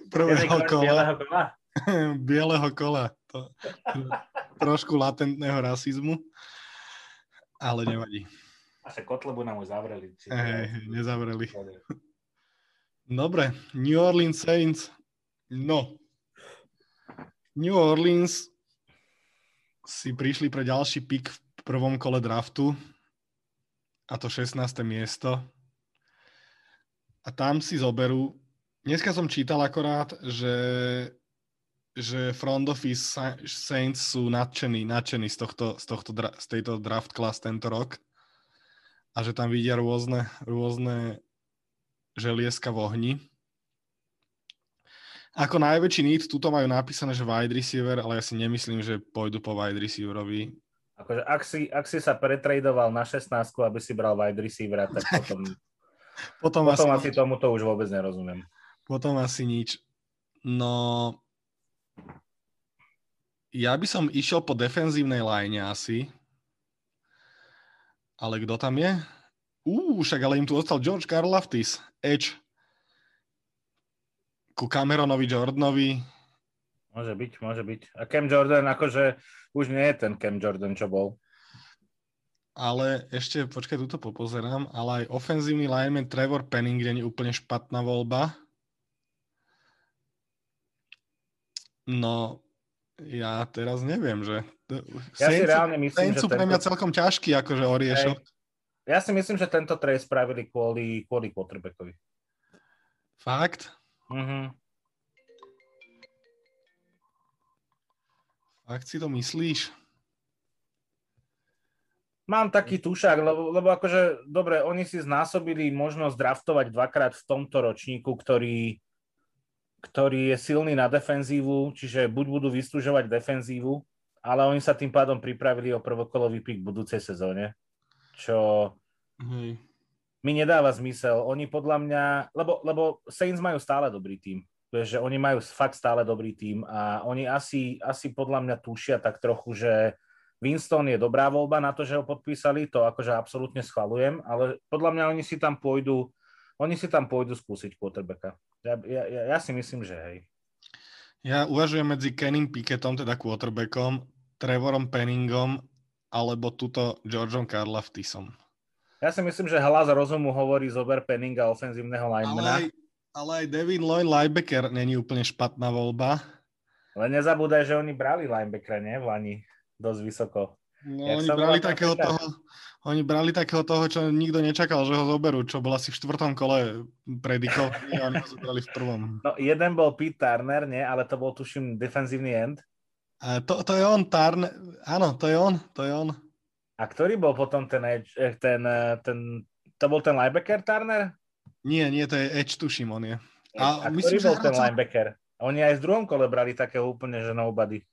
prvého kola. Bieleho kola? bieleho kola. To, trošku latentného rasizmu, ale nevadí. A sa Kotlebu nám už zavreli. Hej, nezavreli. Dobre, New Orleans Saints No, New Orleans si prišli pre ďalší pik v prvom kole draftu a to 16. miesto. A tam si zoberú, dneska som čítal akorát, že, že front office Saints sú nadšení, nadšení z, tohto, z, tohto, z tejto draft class tento rok a že tam vidia rôzne, rôzne želieska v ohni. Ako najväčší need, tuto majú napísané, že wide receiver, ale ja si nemyslím, že pôjdu po wide receiverovi. Akože ak si, ak si sa pretradoval na 16, aby si bral wide receivera, tak potom, potom, potom asi, asi tomu to už vôbec nerozumiem. Potom asi nič. No, ja by som išiel po defenzívnej line asi. Ale kto tam je? Ú, však ale im tu ostal George Karlaftis, Edge ku Cameronovi Jordanovi. Môže byť, môže byť. A Cam Jordan akože už nie je ten Cam Jordan, čo bol. Ale ešte, počkaj, tuto popozerám, ale aj ofenzívny lineman Trevor Penning nie je úplne špatná voľba. No, Ja teraz neviem, že... Ja si reálne myslím, že sú pre mňa tento... celkom ťažký, akože oriešok. Ja si myslím, že tento trade spravili kvôli, kvôli quarterbackovi. Fakt? Mhm. Fakt si to myslíš? Mám taký tušák, lebo, lebo akože, dobre, oni si znásobili možnosť draftovať dvakrát v tomto ročníku, ktorý, ktorý je silný na defenzívu, čiže buď budú vystúžovať defenzívu, ale oni sa tým pádom pripravili o prvokolový pík v budúcej sezóne, čo Hej. Mi nedáva zmysel. Oni podľa mňa, lebo, lebo Saints majú stále dobrý tým, že oni majú fakt stále dobrý tým a oni asi, asi podľa mňa tušia tak trochu, že Winston je dobrá voľba na to, že ho podpísali, to akože absolútne schvalujem, ale podľa mňa oni si tam pôjdu, oni si tam pôjdu skúsiť quarterbacka. Ja, ja, ja si myslím, že hej. Ja uvažujem medzi Kenym Picketom, teda quarterbackom, Trevorom Penningom alebo tuto Georgeom Karlaftisom. Ja si myslím, že hlas rozumu hovorí zober Penninga ofenzívneho linemana. Ale aj, ale aj Devin Lloyd linebacker není úplne špatná voľba. Ale nezabúdaj, že oni brali linebackera, nie? V Lani dosť vysoko. No, oni brali takého toho, oni brali takého toho, čo nikto nečakal, že ho zoberú, čo bol asi v štvrtom kole predikovaný a oni ho zobrali v prvom. No, jeden bol Pete Turner, nie? Ale to bol, tuším, defenzívny end. A to, to je on, Turner. Áno, to je on, to je on. A ktorý bol potom ten, edge, eh, ten, eh, ten, to bol ten linebacker Turner? Nie, nie, to je Edge, tuším, on je. A, a myslím, ktorý bol ten linebacker? Oni aj v druhom kole brali takého úplne, že nobody.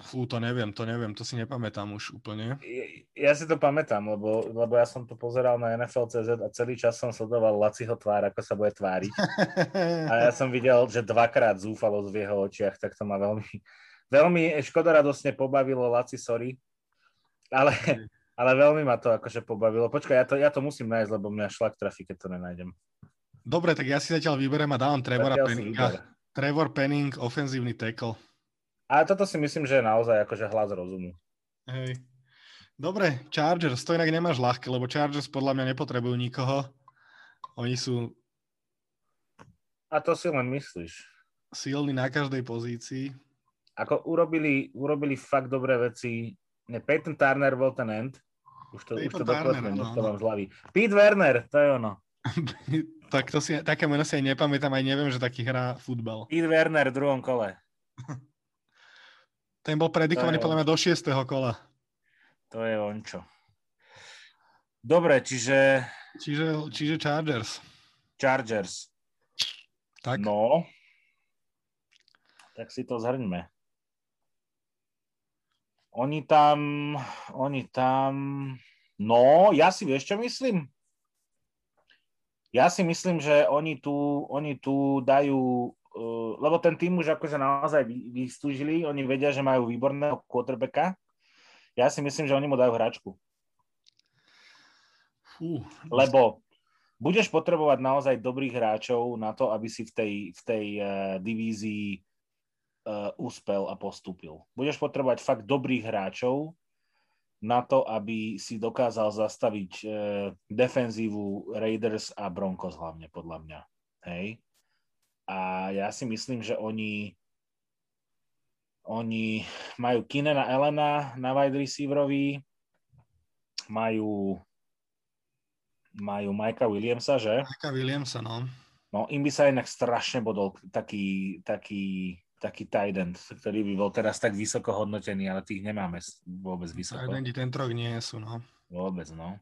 Fú, to neviem, to neviem, to si nepamätám už úplne. Ja, ja si to pamätám, lebo, lebo ja som to pozeral na NFL.cz a celý čas som sledoval Laciho tvár, ako sa bude tváriť. A ja som videl, že dvakrát zúfalo v jeho očiach, tak to ma veľmi, veľmi škodoradosne pobavilo, Laci, sorry. Ale, ale veľmi ma to akože pobavilo. Počkaj, ja to, ja to musím nájsť, lebo mňa šlak trafi, keď to nenájdem. Dobre, tak ja si zatiaľ vyberiem a dávam Trevora Penninga. Trevor Penning, ofenzívny tackle. A toto si myslím, že je naozaj akože hlas rozumu. Hej. Dobre, Chargers, to inak nemáš ľahké, lebo Chargers podľa mňa nepotrebujú nikoho. Oni sú... A to si len myslíš. Silní na každej pozícii. Ako urobili, urobili fakt dobré veci. Ne, Peyton Turner bol ten end. Už to, už to doklepnem, no, to vám zľaví. Pete Werner, to je ono. tak to si, také meno si aj nepamätám, aj neviem, že taký hrá futbal. Pete Werner v druhom kole. Ten bol predikovaný podľa mňa do 6. kola. To je on čo. Dobre, čiže... Čiže, čiže Chargers. Chargers. Tak. No. Tak si to zhrňme. Oni tam, oni tam, no, ja si vieš, čo myslím? Ja si myslím, že oni tu, oni tu dajú Uh, lebo ten tým už akože naozaj vystúžili, oni vedia, že majú výborného quarterbacka. Ja si myslím, že oni mu dajú hračku. Fú. Lebo budeš potrebovať naozaj dobrých hráčov na to, aby si v tej, v tej uh, divízii uh, uspel a postúpil. Budeš potrebovať fakt dobrých hráčov na to, aby si dokázal zastaviť uh, defenzívu Raiders a Broncos hlavne, podľa mňa. Hej? A ja si myslím, že oni oni majú Kinena Elena na wide receiverovi, majú majú Majka Williamsa, že? Majka Williamsa, no. No, im by sa inak strašne bodol taký, taký, taký tight end, ktorý by bol teraz tak vysoko hodnotený, ale tých nemáme vôbec vysoko. Tight endi ten trok nie sú, no. Vôbec, no.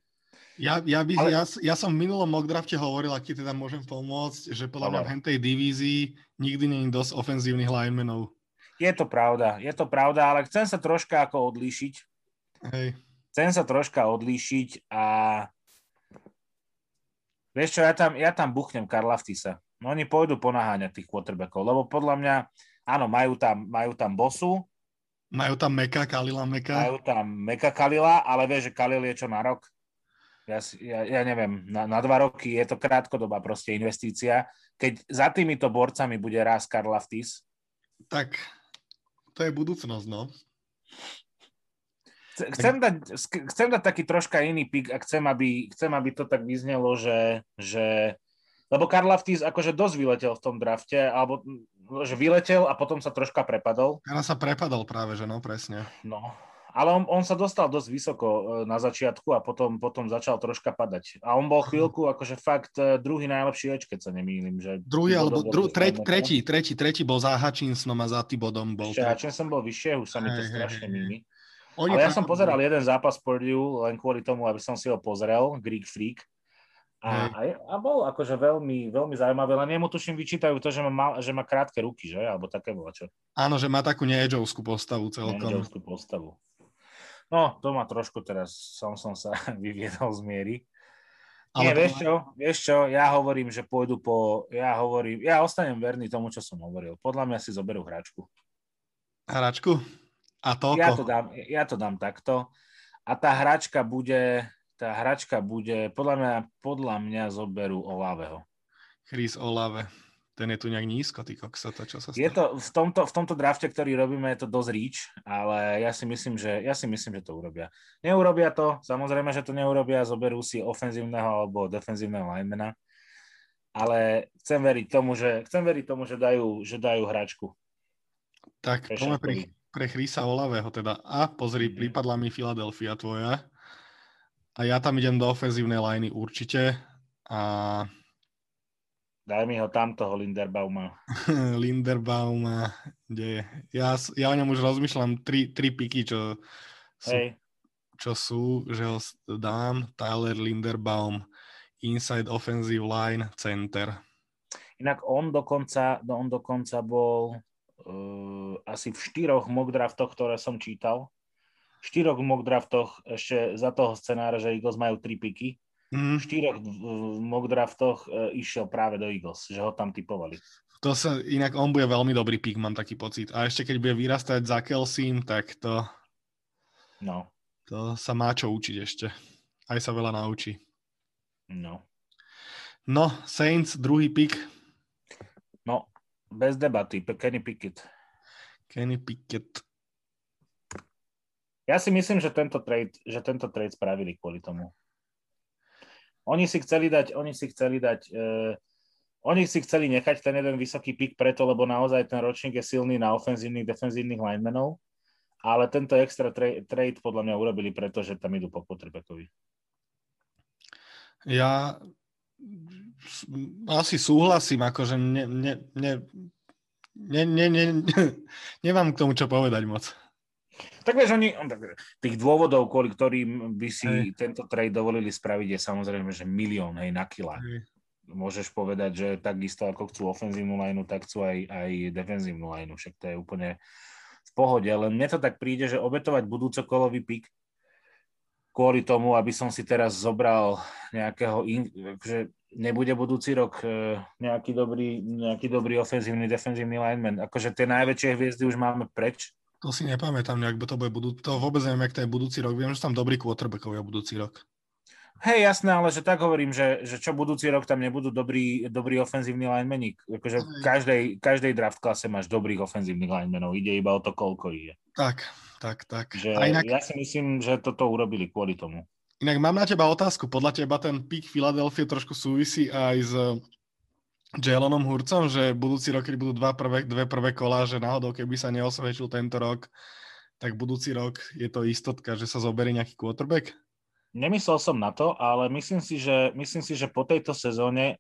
Ja, ja, by, ale... ja, ja som v minulom mock drafte hovoril, aký teda môžem pomôcť, že podľa mňa v hentej divízii nikdy nie je dosť ofenzívnych linemenov. Je to pravda, je to pravda, ale chcem sa troška ako odlíšiť. Hej. Chcem sa troška odlíšiť a vieš čo, ja tam, ja tam buchnem Karlaftisa. No oni pôjdu ponaháňať tých quarterbackov, lebo podľa mňa, áno, majú tam, majú tam bosu. Majú tam Meka, Kalila Meka. Majú tam Meka Kalila, ale vieš, že Kalil je čo na rok? ja, ja, ja neviem, na, na dva roky je to krátkodobá proste investícia. Keď za týmito borcami bude raz Karl Laftis, tak to je budúcnosť, no. Chcem dať, chcem dať taký troška iný pik a chcem aby, chcem, aby to tak vyznelo, že, že Lebo Karl Laftis akože dosť vyletel v tom drafte, alebo že vyletel a potom sa troška prepadol. Karl sa prepadol práve, že no, presne. No, ale on, on sa dostal dosť vysoko e, na začiatku a potom, potom začal troška padať. A on bol chvíľku akože fakt e, druhý najlepší eč, keď sa nemýlim. Že druhý alebo dru, tretí, tretí, tretí, tretí bol za Hutchinsonom a za Tibodom bol. Ešte Hutchinson bol vyššie, už sa mi to strašne. Oni Ale ja som pozeral jeden zápas Purdue len kvôli tomu, aby som si ho pozrel, Greek Freak. A, a, a bol akože veľmi, veľmi zaujímavé, len jemu tuším vyčítajú to, že má, mal, že má krátke ruky, že? Alebo také bolo čo. Áno, že má takú needžovskú postavu celkom. Needžovskú postavu. No, to ma trošku teraz, som, som sa vyviedol z miery. Ale Nie, vieš čo, vieš čo, ja hovorím, že pôjdu po, ja hovorím, ja ostanem verný tomu, čo som hovoril. Podľa mňa si zoberú hračku. Hračku? A to ja to, dám, ja to dám takto. A tá hračka bude, tá hračka bude, podľa mňa, podľa mňa zoberú Olaveho. Chris Olave. Ten je tu nejak nízko, ty koksa, to, čo sa stalo. Je to, v tomto, v tomto drafte, ktorý robíme, je to dosť reach, ale ja si myslím, že, ja si myslím, že to urobia. Neurobia to, samozrejme, že to neurobia, zoberú si ofenzívneho alebo defenzívneho linemana, ale chcem veriť tomu, že, chcem veriť tomu, že dajú, že dajú hračku. Tak, poďme pri, pre Chrisa Olavého teda. A pozri, mm-hmm. pripadla mi Filadelfia tvoja. A ja tam idem do ofenzívnej liney určite. A... Daj mi ho tam toho Linderbauma. Linderbauma, kde je? Ja, ja o ňom už rozmýšľam tri, tri piky, čo sú, čo sú, že ho dám. Tyler Linderbaum, inside offensive line, center. Inak on dokonca, on dokonca bol uh, asi v štyroch mock draftoch, ktoré som čítal, štyroch mock draftoch ešte za toho scenára, že Eagles majú tri piky, mm. v štyroch mock draftoch uh, išiel práve do Eagles, že ho tam typovali. To sa, inak on bude veľmi dobrý pik, mám taký pocit. A ešte keď bude vyrastať za Kelsím, tak to... No. To sa má čo učiť ešte. Aj sa veľa naučí. No. No, Saints, druhý pik. No, bez debaty, Kenny Pickett. Kenny Pickett. Ja si myslím, že tento trade, že tento trade spravili kvôli tomu. Oni si chceli dať, oni si chceli dať, uh, oni si chceli nechať ten jeden vysoký pik preto, lebo naozaj ten ročník je silný na ofenzívnych, defenzívnych linemenov, ale tento extra tra- trade podľa mňa urobili preto, že tam idú po quarterbackovi. Ja asi súhlasím, akože ne, ne, ne, ne, ne, ne, nemám k tomu čo povedať moc. Tak vieš, oni, tých dôvodov, kvôli ktorým by si hej. tento trade dovolili spraviť, je samozrejme, že milión, hej, na kila. Hej. Môžeš povedať, že takisto ako chcú ofenzívnu lineu, tak chcú aj, aj defenzívnu lineu, však to je úplne v pohode, len mne to tak príde, že obetovať budúcokolový pik kvôli tomu, aby som si teraz zobral nejakého, in, že nebude budúci rok e, nejaký dobrý, nejaký dobrý ofenzívny, defenzívny lineman. Akože tie najväčšie hviezdy už máme preč. To si nepamätám nejak, to bude budú... To vôbec neviem, jak to je budúci rok. Viem, že tam dobrý quarterbackovia budúci rok. Hej, jasné, ale že tak hovorím, že, že čo budúci rok tam nebudú dobrý, dobrý ofenzívny linemaník. Akože v každej, každej draft klase máš dobrých ofenzívnych linemenov. Ide iba o to, koľko ide. Tak, tak, tak. Že inak... Ja si myslím, že toto urobili kvôli tomu. Inak mám na teba otázku. Podľa teba ten pík Filadelfie trošku súvisí aj s Jalonom Hurcom, že budúci rok, keď budú dva prvé, dve prvé kola, že náhodou, keby sa neosvedčil tento rok, tak budúci rok je to istotka, že sa zoberie nejaký quarterback? Nemyslel som na to, ale myslím si, že, myslím si, že po tejto sezóne,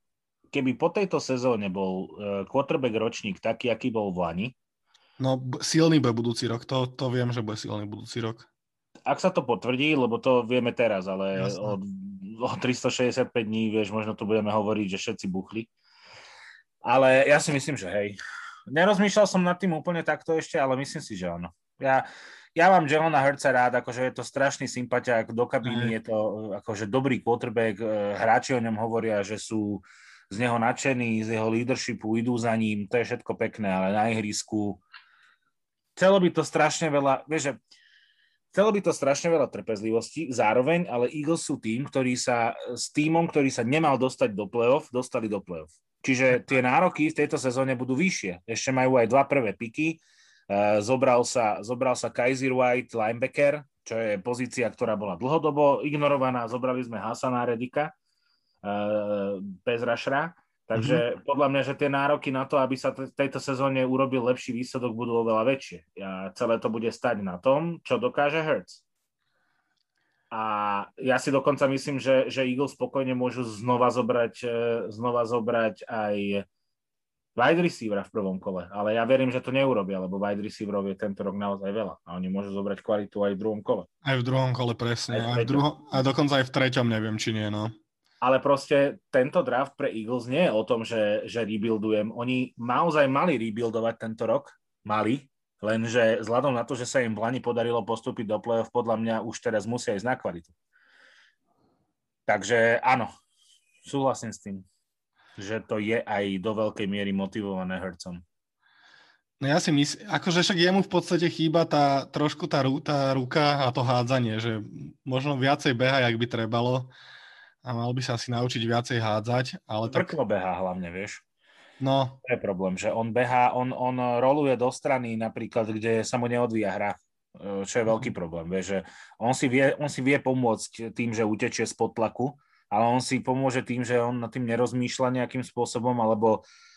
keby po tejto sezóne bol uh, quarterback ročník taký, aký bol v Lani, No, silný bude budúci rok, to, to viem, že bude silný budúci rok ak sa to potvrdí, lebo to vieme teraz, ale o, o 365 dní, vieš, možno tu budeme hovoriť, že všetci buchli. Ale ja si myslím, že hej. Nerozmýšľal som nad tým úplne takto ešte, ale myslím si, že áno. Ja, ja mám Jelona Herca rád, akože je to strašný sympatiák, do kabíny je to akože dobrý quarterback, e, hráči o ňom hovoria, že sú z neho nadšení, z jeho leadershipu, idú za ním, to je všetko pekné, ale na ihrisku chcelo by to strašne veľa, vieš, že Chcelo by to strašne veľa trpezlivosti, zároveň, ale Eagles sú tým, ktorý sa s týmom, ktorý sa nemal dostať do play-off, dostali do play-off. Čiže tie nároky v tejto sezóne budú vyššie. Ešte majú aj dva prvé piky. Uh, zobral, sa, zobral sa Kaiser White, linebacker, čo je pozícia, ktorá bola dlhodobo ignorovaná. Zobrali sme Hasana Redika, uh, bez rašra. Takže mm-hmm. podľa mňa, že tie nároky na to, aby sa v tejto sezóne urobil lepší výsledok, budú oveľa väčšie. A celé to bude stať na tom, čo dokáže Hertz. A ja si dokonca myslím, že, že Eagles spokojne môžu znova zobrať, e, znova zobrať aj wide receivera v prvom kole. Ale ja verím, že to neurobia, lebo wide receiverov je tento rok naozaj veľa. A oni môžu zobrať kvalitu aj v druhom kole. Aj v druhom kole, presne. Aj, aj v druhom, a dokonca aj v treťom, neviem, či nie, no. Ale proste tento draft pre Eagles nie je o tom, že, že rebuildujem. Oni naozaj mali rebuildovať tento rok. Mali. Lenže vzhľadom na to, že sa im v Lani podarilo postúpiť do play-off, podľa mňa už teraz musia ísť na kvalitu. Takže áno, súhlasím s tým, že to je aj do veľkej miery motivované hercom. No ja si myslím, akože však jemu v podstate chýba tá, trošku tá, tá ruka a to hádzanie, že možno viacej beha, jak by trebalo a mal by sa asi naučiť viacej hádzať. Ale tak... beha hlavne, vieš. No. To je problém, že on behá, on, on roluje do strany napríklad, kde sa mu neodvíja hra, e, čo je veľký mhm. problém. Vieš, že on si, vie, on si vie pomôcť tým, že utečie spod tlaku, ale on si pomôže tým, že on nad tým nerozmýšľa nejakým spôsobom, alebo e,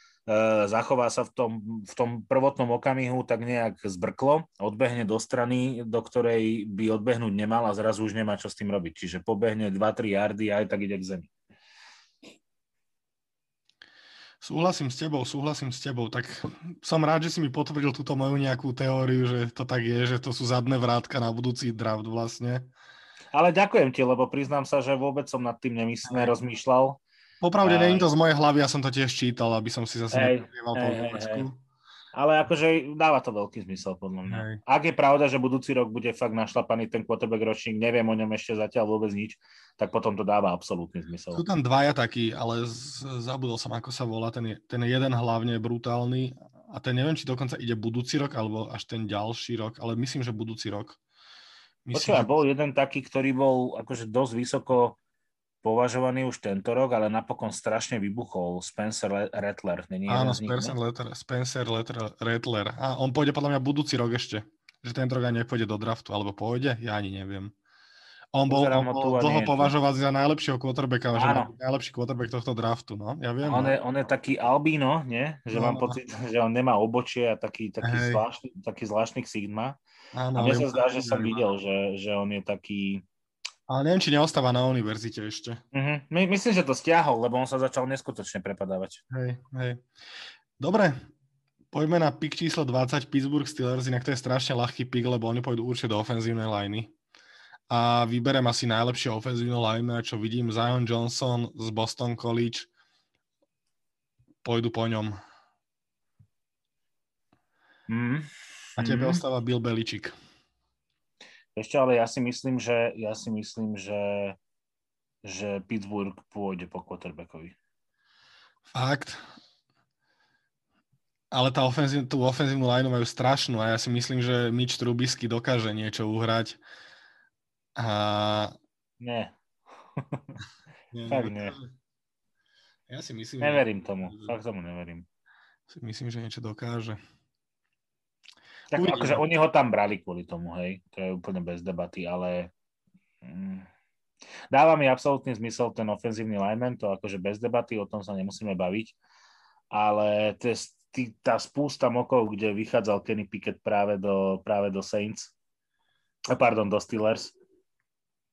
zachová sa v tom, v tom prvotnom okamihu tak nejak zbrklo, odbehne do strany, do ktorej by odbehnúť nemal a zrazu už nemá čo s tým robiť. Čiže pobehne 2-3 yardy a aj tak ide k zemi. Súhlasím s tebou, súhlasím s tebou. Tak som rád, že si mi potvrdil túto moju nejakú teóriu, že to tak je, že to sú zadné vrátka na budúci draft vlastne. Ale ďakujem ti, lebo priznám sa, že vôbec som nad tým nemysl- nerozmýšľal. Popravde, a... nie je to z mojej hlavy, ja som to tiež čítal, aby som si zase hey, hey, hey, ale akože dáva to veľký zmysel podľa mňa. Hej. Ak je pravda, že budúci rok bude fakt našlapaný ten quarterback ročník, neviem o ňom ešte zatiaľ vôbec nič, tak potom to dáva absolútny zmysel. Sú tam dvaja takí, ale z, zabudol som, ako sa volá. Ten, ten jeden hlavne je brutálny a ten neviem, či dokonca ide budúci rok, alebo až ten ďalší rok, ale myslím, že budúci rok. Myslím, Počúva, že... bol jeden taký, ktorý bol akože dosť vysoko považovaný už tento rok, ale napokon strašne vybuchol Spencer Rattler. Není Áno, Spencer Rattler, Spencer Rattler. A on pôjde podľa mňa budúci rok ešte. Že tento rok ani nepôjde do draftu, alebo pôjde? Ja ani neviem. On bol, on bol dlho považovať za najlepšieho quarterbacka, že najlepší quarterback tohto draftu, no, ja viem. On, no. je, on je taký albino, nie? Že no, mám no. pocit, že on nemá obočie a taký, taký, zvláštny, taký zvláštny sigma. Áno, a mne sa zdá, že som videl, že, že on je taký, ale neviem, či neostáva na univerzite ešte. Uh-huh. My, myslím, že to stiahol, lebo on sa začal neskutočne prepadávať. Hej, hej. Dobre, poďme na pick číslo 20 Pittsburgh Steelers, inak to je strašne ľahký pick, lebo oni pôjdu určite do ofenzívnej liney. A vyberem asi najlepšie ofenzívne line, čo vidím, Zion Johnson z Boston College. Pôjdu po ňom. Mm. A tebe mm. ostáva Bill Beličik. Ešte ale ja si myslím, že, ja si myslím, že, že Pittsburgh pôjde po quarterbackovi. Fakt? Ale tá ofenzív, tú ofenzívnu line majú strašnú a ja si myslím, že Mitch Trubisky dokáže niečo uhrať. A... Nie. nie Fakt nie. Ja si myslím, Neverím že... tomu. Fakt tomu neverím. Si myslím, že niečo dokáže. Tak Uvidíme. akože oni ho tam brali kvôli tomu, hej. To je úplne bez debaty, ale mm, dáva mi absolútny zmysel ten ofenzívny lineman, to akože bez debaty, o tom sa nemusíme baviť, ale to je tý, tá spústa mokov, kde vychádzal Kenny Pickett práve do, práve do Saints, pardon, do Steelers,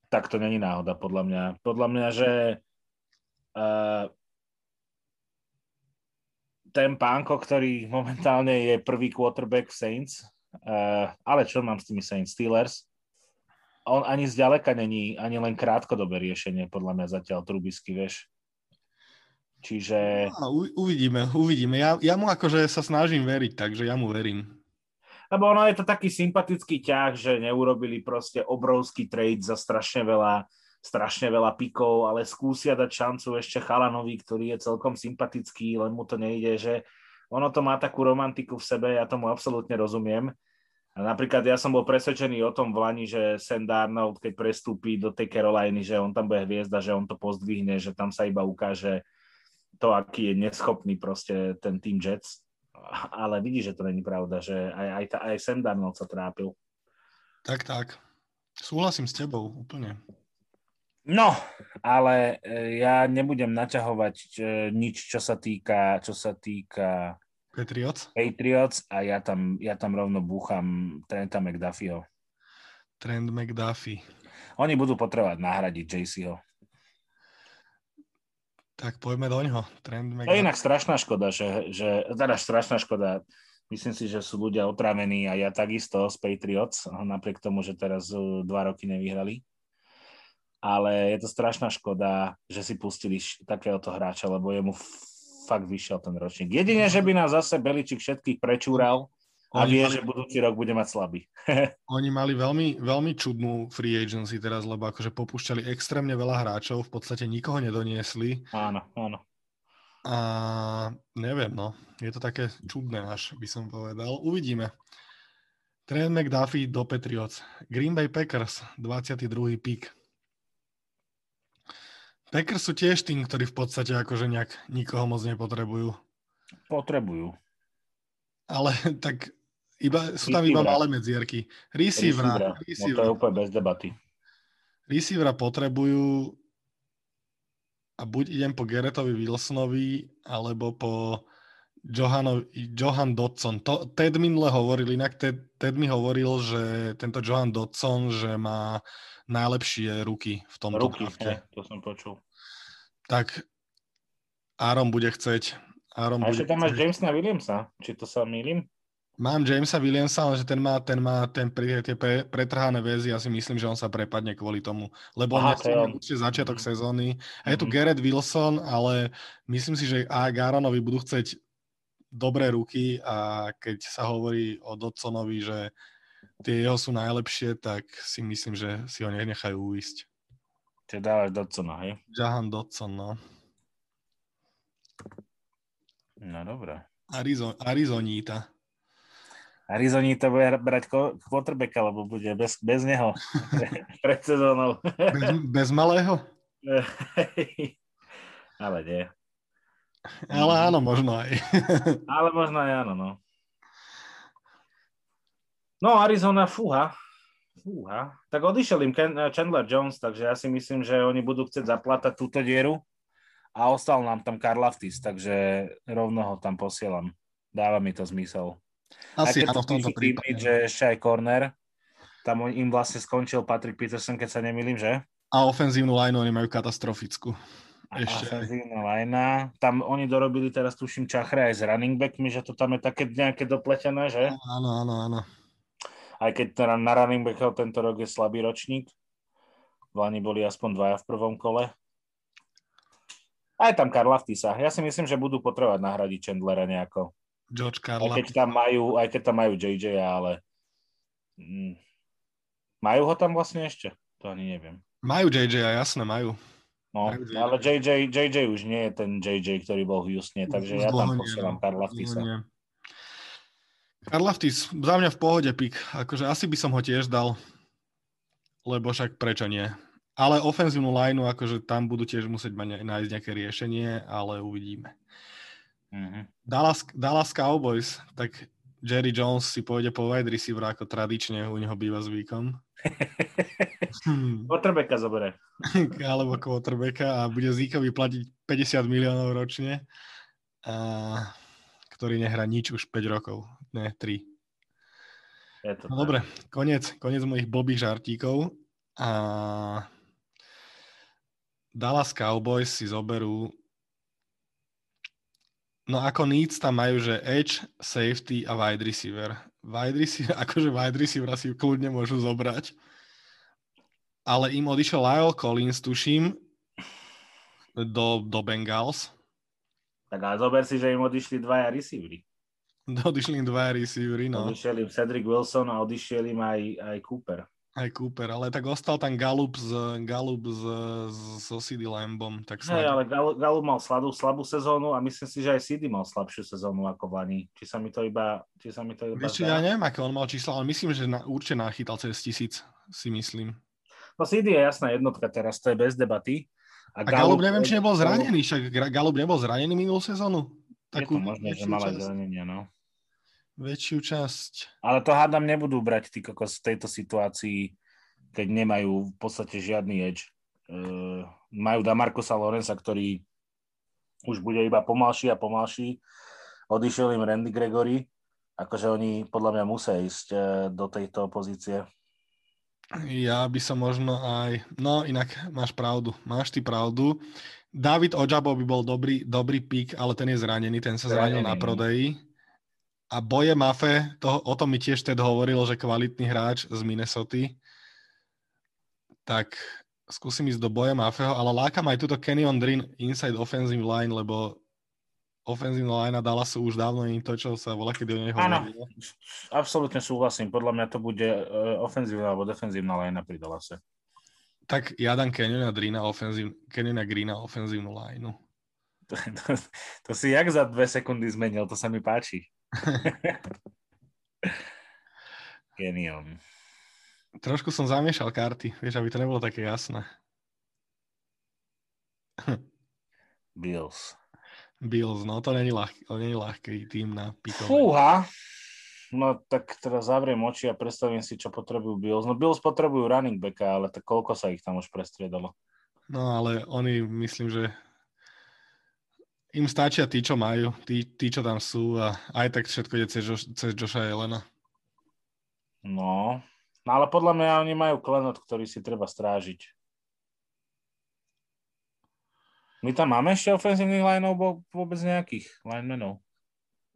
tak to není náhoda podľa mňa. Podľa mňa, že uh, ten pánko, ktorý momentálne je prvý quarterback v Saints, uh, ale čo mám s tými Saints Steelers, on ani zďaleka není ani len krátkodobé riešenie, podľa mňa zatiaľ Trubisky, vieš. Čiže... No, uvidíme, uvidíme. Ja, ja mu akože sa snažím veriť, takže ja mu verím. Lebo ono je to taký sympatický ťah, že neurobili proste obrovský trade za strašne veľa strašne veľa pikov, ale skúsia dať šancu ešte Chalanovi, ktorý je celkom sympatický, len mu to nejde, že ono to má takú romantiku v sebe, ja tomu absolútne rozumiem. A napríklad ja som bol presvedčený o tom v Lani, že Sam keď prestúpi do tej Caroliny, že on tam bude hviezda, že on to pozdvihne, že tam sa iba ukáže to, aký je neschopný proste ten Team Jets. Ale vidí, že to není pravda, že aj, aj, aj Sam Darnold sa trápil. Tak, tak. Súhlasím s tebou úplne. No, ale e, ja nebudem naťahovať e, nič, čo sa týka, čo sa týka Patriots? Patriots a ja tam, ja tam rovno búcham Trenta McDuffieho. Trent McDuffie. Oni budú potrebovať nahradiť JCho. Tak poďme do ňoho. Trent To je inak strašná škoda, že, že teda strašná škoda. Myslím si, že sú ľudia otravení a ja takisto z Patriots, napriek tomu, že teraz e, dva roky nevyhrali ale je to strašná škoda, že si pustili takéhoto hráča, lebo jemu fakt vyšiel ten ročník. Jedine, že by nás zase Beličik všetkých prečúral a oni vie, mali... že budúci rok bude mať slabý. oni mali veľmi, veľmi čudnú free agency teraz, lebo akože popúšťali extrémne veľa hráčov, v podstate nikoho nedoniesli. Áno, áno. A neviem, no. Je to také čudné až, by som povedal. Uvidíme. Trent McDuffie do Patriots. Green Bay Packers, 22. pík. Packers sú tiež tým, ktorí v podstate akože nejak nikoho moc nepotrebujú. Potrebujú. Ale tak iba, sú tam iba malé medzierky. Receivera. Receivera. No to je úplne bez debaty. Receivera potrebujú a buď idem po Geretovi Wilsonovi, alebo po Johano, Johan Dodson. To, Ted minule hovoril, inak Ted, Ted mi hovoril, že tento Johan Dodson, že má najlepšie ruky v tomto ruky, drafte. to som počul. Tak Aaron bude chceť. Aaron a ešte tam máš Jamesa Williamsa, či to sa milím? Mám Jamesa Williamsa, ale že ten má, ten má ten, tie pre, pretrhané väzy, ja si myslím, že on sa prepadne kvôli tomu. Lebo Aha, on je začiatok mm-hmm. sezóny. A je tu mm-hmm. Garrett Wilson, ale myslím si, že a Garonovi budú chcieť dobré ruky a keď sa hovorí o Dodsonovi, že tie jeho sú najlepšie, tak si myslím, že si ho nenechajú uísť. Ty dávaš Dodsona, hej? Jahan Dodson, no. No dobré. Arizon, Arizoníta. Arizonita bude brať quarterbacka, lebo bude bez, bez neho pred sezónou. bez, bez malého? Ale nie. Ale áno, možno aj. Ale možno aj áno, no. No, Arizona, fúha. Fúha. Tak odišiel im Chandler Jones, takže ja si myslím, že oni budú chcieť zaplatať túto dieru a ostal nám tam Karl Laftis, takže rovno ho tam posielam. Dáva mi to zmysel. Asi áno, v tomto prípade. Že ešte aj corner, tam im vlastne skončil Patrick Peterson, keď sa nemýlim, že? A ofenzívnu line oni majú katastrofickú. Ešte. Ofenzívna linea. Tam oni dorobili teraz, tuším, čachre aj s running backmi, že to tam je také nejaké dopletené, že? Áno, áno, áno. Aj keď teda na running backov tento rok je slabý ročník. V Lani boli aspoň dvaja v prvom kole. Aj tam Karla Ftisa. Ja si myslím, že budú potrebovať nahradiť Chandlera nejako. George Karla. Aj keď tam majú, aj keď tam majú JJ, ale mm, majú ho tam vlastne ešte? To ani neviem. Majú JJ, jasné, majú. No, ale JJ, JJ už nie je ten JJ, ktorý bol v Houstone, takže ja tam posielam. Karla Ftisa. Karla Ftis, za mňa v pohode pik. Akože asi by som ho tiež dal, lebo však prečo nie. Ale ofenzívnu lineu, akože tam budú tiež musieť mať, nájsť nejaké riešenie, ale uvidíme. Mm-hmm. Dallas, Dallas Cowboys, tak Jerry Jones si pôjde po wide receiver ako tradične u neho býva zvykom. Quarterbacka zoberie. Alebo quarterbacka a bude Zíkovi platiť 50 miliónov ročne, a, ktorý nehrá nič už 5 rokov, ne 3. Je to no dobre, koniec, koniec mojich blbých žartíkov. A Dallas Cowboys si zoberú No ako needs tam majú, že edge, safety a wide receiver. Wide receiver, akože wide receiver si kľudne môžu zobrať ale im odišiel Lyle Collins, tuším, do, do Bengals. Tak ale zober si, že im odišli dvaja receivery. Odišli im dvaja receivery, no. Odišiel im Cedric Wilson a odišiel im aj, aj Cooper. Aj Cooper, ale tak ostal tam Galup z, Galup z, z, so CD Lambom. Tak Hej, ale Galup, Galup mal slabú, slabú sezónu a myslím si, že aj CD mal slabšiu sezónu ako Vani. Či sa mi to iba, či sa mi to iba Vieš, ja neviem, aké on mal čísla, ale myslím, že na, určite nachytal cez tisíc, si myslím. No CD je jasná jednotka teraz, to je bez debaty. A, a Galup, neviem, či nebol zranený, však Galup nebol zranený minulú sezónu? Takú je to možné, že mal aj zranenia, no. Väčšiu časť. Ale to hádam nebudú brať tí kokos v tejto situácii, keď nemajú v podstate žiadny edge. uh, majú Damarkosa Lorenza, ktorý už bude iba pomalší a pomalší. Odišiel im Randy Gregory, akože oni podľa mňa musia ísť uh, do tejto pozície. Ja by som možno aj... No inak máš pravdu. Máš ty pravdu. David Ojabo by bol dobrý, dobrý pík, ale ten je zranený, ten sa zranil na prodeji. A Boje Mafe, to, o tom mi tiež Ted hovoril, že kvalitný hráč z Minnesota. Tak skúsim ísť do Boje Mafeho, ale lákam aj túto Kenyon Drin inside offensive line, lebo ofenzívna line Dallasu už dávno nie to, čo sa volá, kedy o neho Áno, absolútne súhlasím. Podľa mňa to bude uh, ofenzívna alebo defenzívna line pri Dallase. Tak ja dám Kenyona Drina ofenzív, Kenyona Greena ofenzívnu line. To, to, to, si jak za dve sekundy zmenil, to sa mi páči. Kenyon. Trošku som zamiešal karty, vieš, aby to nebolo také jasné. Bills. Bills, no to není, to není ľahký tým na pikovanie. Fúha, no tak teda zavriem oči a predstavím si, čo potrebujú Bills. No Bills potrebujú running backa, ale tak koľko sa ich tam už prestriedalo? No ale oni, myslím, že im stačia tí, čo majú, tí, tí čo tam sú a aj tak všetko ide cez, cez Joša Jelena. No, no ale podľa mňa oni majú klenot, ktorý si treba strážiť. My tam máme ešte ofenzívnych lineov vôbec nejakých linemenov?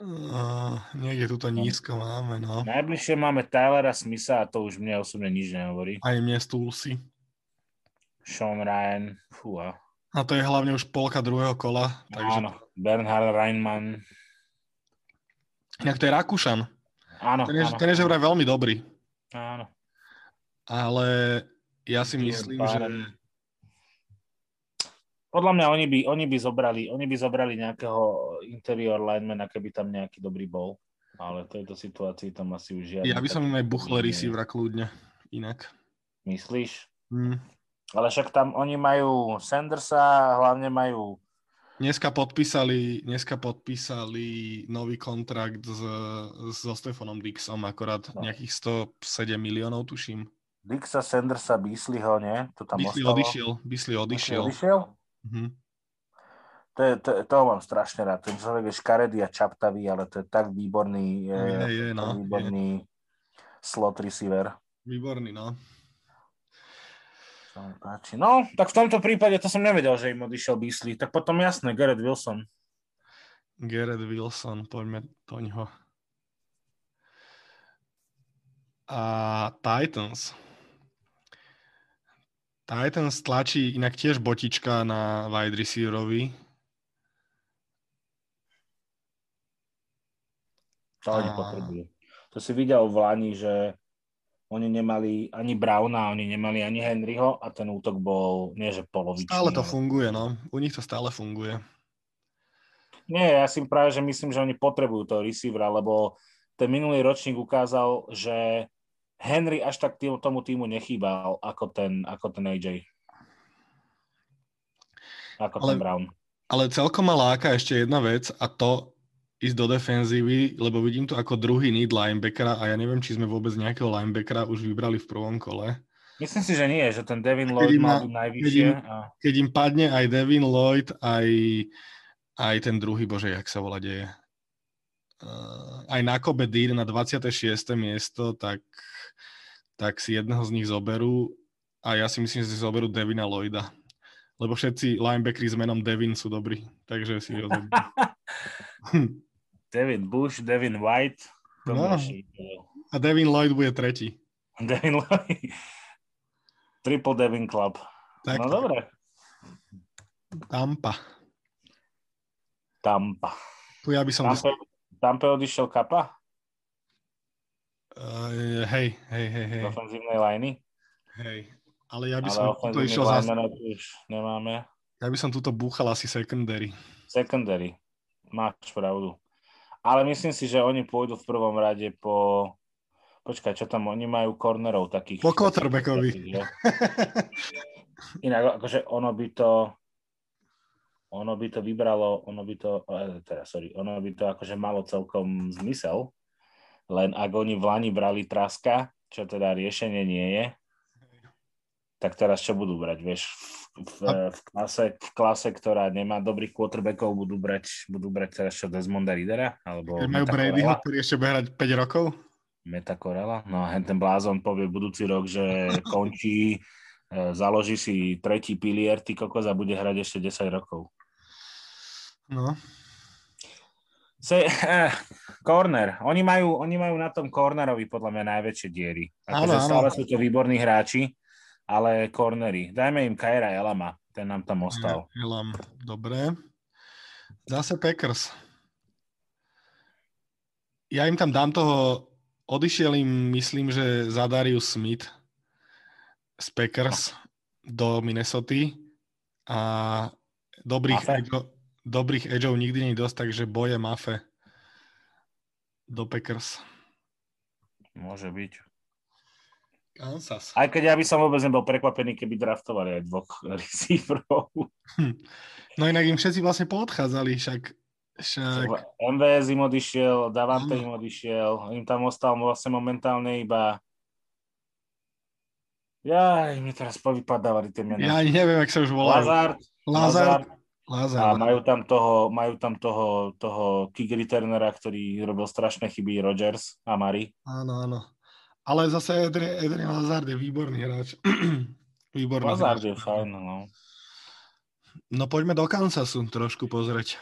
Uh, niekde tuto nízko máme, no. Najbližšie máme Tylera Smitha a to už mne osobne nič nehovorí. Aj mne Stulsi. Sean Ryan, fúha. A to je hlavne už polka druhého kola. Takže... Áno, Bernhard Reinmann. Inak to je Rakúšan. Áno, ten je, áno. Ten je že vraj veľmi dobrý. Áno. Ale ja si myslím, že podľa mňa oni by, oni by zobrali, oni by zobrali nejakého interior linemana, keby tam nejaký dobrý bol. Ale v tejto situácii tam asi už žiadny... Ja by som im aj buchle receivera kľudne, inak. Myslíš? Hmm. Ale však tam oni majú Sandersa, hlavne majú... Dneska podpísali, dneska podpísali nový kontrakt s, so Stefanom Dixom, akorát no. nejakých 107 miliónov, tuším. Dixa, Sandersa, Beasleyho, nie? To tam Beasley ostalo? odišiel. Beasley odišiel. odišiel? Mm-hmm. To je, to, toho mám strašne rád. Ten človek je škaredý a čaptavý, ale to je tak výborný, je, je, je, no, výborný je. slot receiver. Výborný, no. Mi páči. No, tak v tomto prípade to som nevedel, že im odišiel Beasley. Tak potom jasné, Garrett Wilson. Garrett Wilson, poďme do ňoho. A Titans. Titans tlačí inak tiež botička na wide receiverovi. To oni potrebujú. To si videl v Lani, že oni nemali ani Browna, oni nemali ani Henryho a ten útok bol, nie že polovičný. Stále to funguje, no. U nich to stále funguje. Nie, ja si práve, že myslím, že oni potrebujú toho receivera, lebo ten minulý ročník ukázal, že Henry až tak tým, tomu týmu nechýbal ako ten, ako ten AJ. Ako ale, ten Brown. Ale celkom ma láka ešte jedna vec a to ísť do defenzívy, lebo vidím to ako druhý need linebackera a ja neviem, či sme vôbec nejakého linebackera už vybrali v prvom kole. Myslím si, že nie, že ten Devin Lloyd mal byť najvyššie. Keď im, a... keď im padne aj Devin Lloyd, aj, aj ten druhý, bože, jak sa volá deje. Uh, aj na Kobe Deer na 26. miesto, tak tak si jedného z nich zoberú a ja si myslím, že si zoberú Devina Lloyda. Lebo všetci linebackeri s menom Devin sú dobrí, takže si ho zoberú. Devin Bush, Devin White. No. A Devin Lloyd bude tretí. Devin Lloyd. Triple Devin Club. Tak, no dobre. Tampa. Tampa. Tu ja by som... Tampa, Tampa odišiel Kapa? Uh, hej, hej, hej, hej. Ofenzívnej liney? Hej, ale ja by ale som tuto išiel už nemáme. Ja by som tuto búchal asi secondary. Secondary, máš pravdu. Ale myslím si, že oni pôjdu v prvom rade po... Počkaj, čo tam, oni majú cornerov takých... Po quarterbackovi. Inak, akože ono by to ono by to vybralo, ono by to, eh, teda, sorry, ono by to akože malo celkom zmysel, len ak oni v Lani brali Traska, čo teda riešenie nie je, tak teraz čo budú brať, vieš, v, v, v, klase, v klase, ktorá nemá dobrých quarterbackov, budú brať, budú brať teraz čo Desmonda Ridera? Alebo Keď majú Bradyho, ktorý ešte bude hrať 5 rokov? Meta Corella? No a ten blázon povie budúci rok, že končí, e, založí si tretí pilier, ty kokos a bude hrať ešte 10 rokov. No. Se, eh, corner. Oni majú, oni majú na tom cornerovi podľa mňa najväčšie diery. Akože stále sú to výborní hráči, ale cornery. Dajme im Kaira Elama, ten nám tam ostal. Elam, dobre. Zase Packers. Ja im tam dám toho, odišiel im, myslím, že za Darius Smith z Packers do Minnesota a dobrých, edge, dobrých edgeov nikdy nie je dosť, takže boje Mafe do Packers. Môže byť. Kansas. Aj keď ja by som vôbec nebol prekvapený, keby draftovali aj dvoch receiverov. Hm. No inak im všetci vlastne poodchádzali, však... však... MVS im odišiel, Davante im odišiel, im tam ostal vlastne momentálne iba ja, mi teraz povypadávali tie mená. Ja neviem, ak sa už volajú. Lazard. Lazard. Lazard. A majú tam toho, majú tam toho, toho kick returnera, ktorý robil strašné chyby, Rogers a Mari. Áno, áno. Ale zase Adrian, Adrian Lazard je výborný hráč. výborný Lazard hráč. je fajn, no. No poďme do Kansasu trošku pozrieť.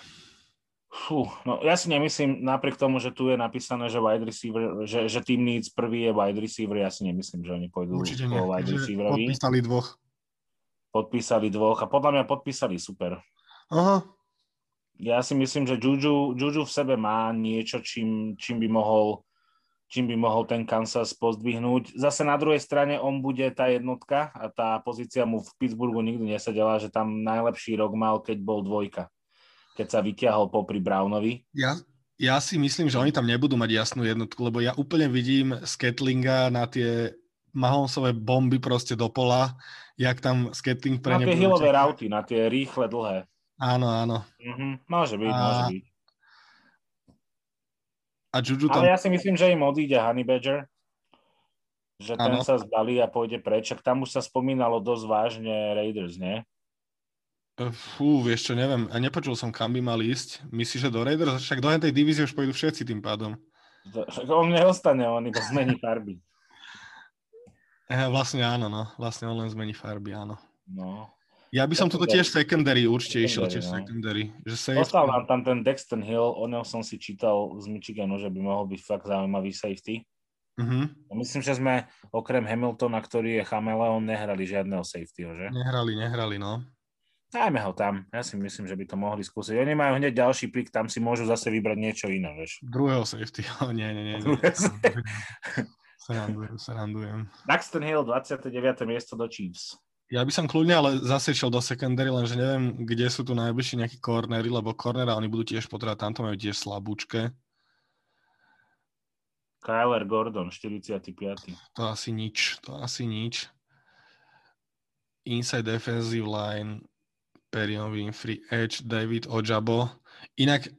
Fú, no ja si nemyslím, napriek tomu, že tu je napísané, že wide receiver, že, že team needs prvý je wide receiver, ja si nemyslím, že oni pôjdu Určite nie. po wide receiverovi. Podpísali dvoch. Podpísali dvoch a podľa mňa podpísali super. Aha. Ja si myslím, že Juju, Juju v sebe má niečo, čím, čím by mohol čím by mohol ten Kansas pozdvihnúť. Zase na druhej strane on bude tá jednotka a tá pozícia mu v Pittsburghu nikdy nesedela, že tam najlepší rok mal, keď bol dvojka. Keď sa vyťahol popri Brownovi. Ja, ja si myslím, že oni tam nebudú mať jasnú jednotku, lebo ja úplne vidím Sketlinga na tie Mahomesové bomby proste do pola, jak tam Sketling pre Na tie hillové rauty, na tie rýchle, dlhé. Áno, áno. Mhm, môže byť, a... môže byť. A Juju tam... Ale ja si myslím, že im odíde Honey Badger. Že ten ano. sa zbalí a pôjde preč. Ak tam už sa spomínalo dosť vážne Raiders, nie? Fú, vieš čo, neviem. A nepočul som, kam by mal ísť. Myslíš, že do Raiders? Však do tej divízie už pôjdu všetci tým pádom. On neostane, on iba zmení farby. Eh, vlastne áno, no. Vlastne on len zmení farby, áno. No. Ja by som tuto tiež secondary určite išiel, tiež no. secondary. Že safety... Ostal nám tam ten Dexton Hill, o ňom som si čítal z Michiganu, že by mohol byť fakt zaujímavý safety. Mm-hmm. Myslím, že sme okrem Hamiltona, ktorý je chameleon, nehrali žiadneho safetyho, že? Nehrali, nehrali, no. Dajme ho tam. Ja si myslím, že by to mohli skúsiť. Oni majú hneď ďalší pik, tam si môžu zase vybrať niečo iné, vieš. Druhého safety, oh, nie, nie, nie. nie. Srandujem, srandujem. Daxton Hill, 29. miesto do Chiefs. Ja by som kľudne ale zase šiel do secondary, lenže neviem, kde sú tu najbližší nejakí cornery, lebo cornera oni budú tiež potrebovať, tamto majú tiež slabúčke. Kyler Gordon, 45. To asi nič, to asi nič. Inside defensive line, Perion Winfrey, Edge, David Ojabo. Inak,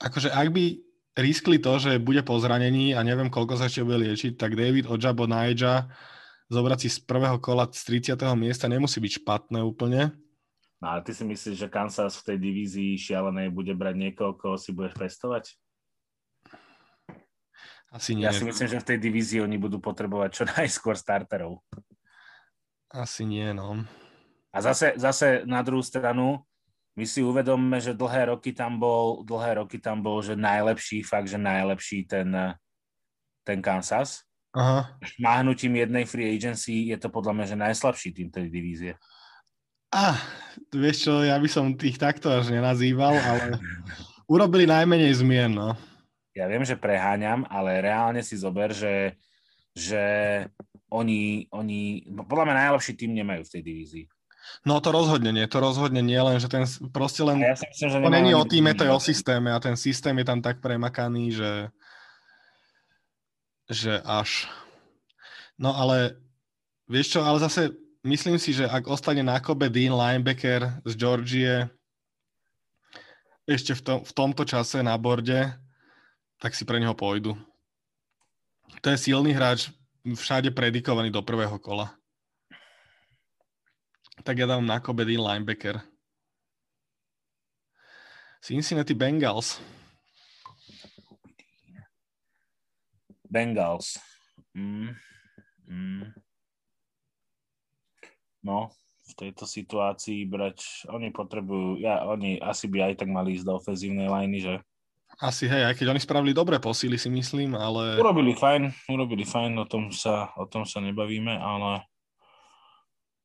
akože ak by riskli to, že bude po zranení a neviem, koľko sa ešte bude liečiť, tak David Ojabo na zobrať si z prvého kola z 30. miesta nemusí byť špatné úplne. No ale ty si myslíš, že Kansas v tej divízii šialenej bude brať niekoho, koho si budeš pestovať? Asi nie. Ja si myslím, že v tej divízii oni budú potrebovať čo najskôr starterov. Asi nie, no. A zase, zase na druhú stranu, my si uvedomme, že dlhé roky tam bol, dlhé roky tam bol, že najlepší, fakt, že najlepší ten, ten Kansas. Aha. Máhnutím jednej free agency je to podľa mňa, že najslabší tým tej divízie. Ah, vieš čo, ja by som tých takto až nenazýval, ale urobili najmenej zmien, no. Ja viem, že preháňam, ale reálne si zober, že, že oni, oni, no podľa mňa najlepší tým nemajú v tej divízii. No to rozhodne nie, to rozhodne nie, len že ten proste len, ja si myslím, že to není o týme, to je o systéme a ten systém je tam tak premakaný, že že až. No ale vieš čo, ale zase myslím si, že ak ostane na kobe Dean linebacker z Georgie ešte v, tom, v tomto čase na borde, tak si pre neho pôjdu. To je silný hráč, všade predikovaný do prvého kola. Tak ja dám na Kobedin linebacker. Cincinnati Bengals. Bengals. Mm. Mm. No, v tejto situácii brať, oni potrebujú, ja, oni asi by aj tak mali ísť do ofenzívnej liney, že? Asi hej, aj keď oni spravili dobré posily, si myslím, ale... Urobili fajn, urobili fajn, o tom sa, o tom sa nebavíme, ale...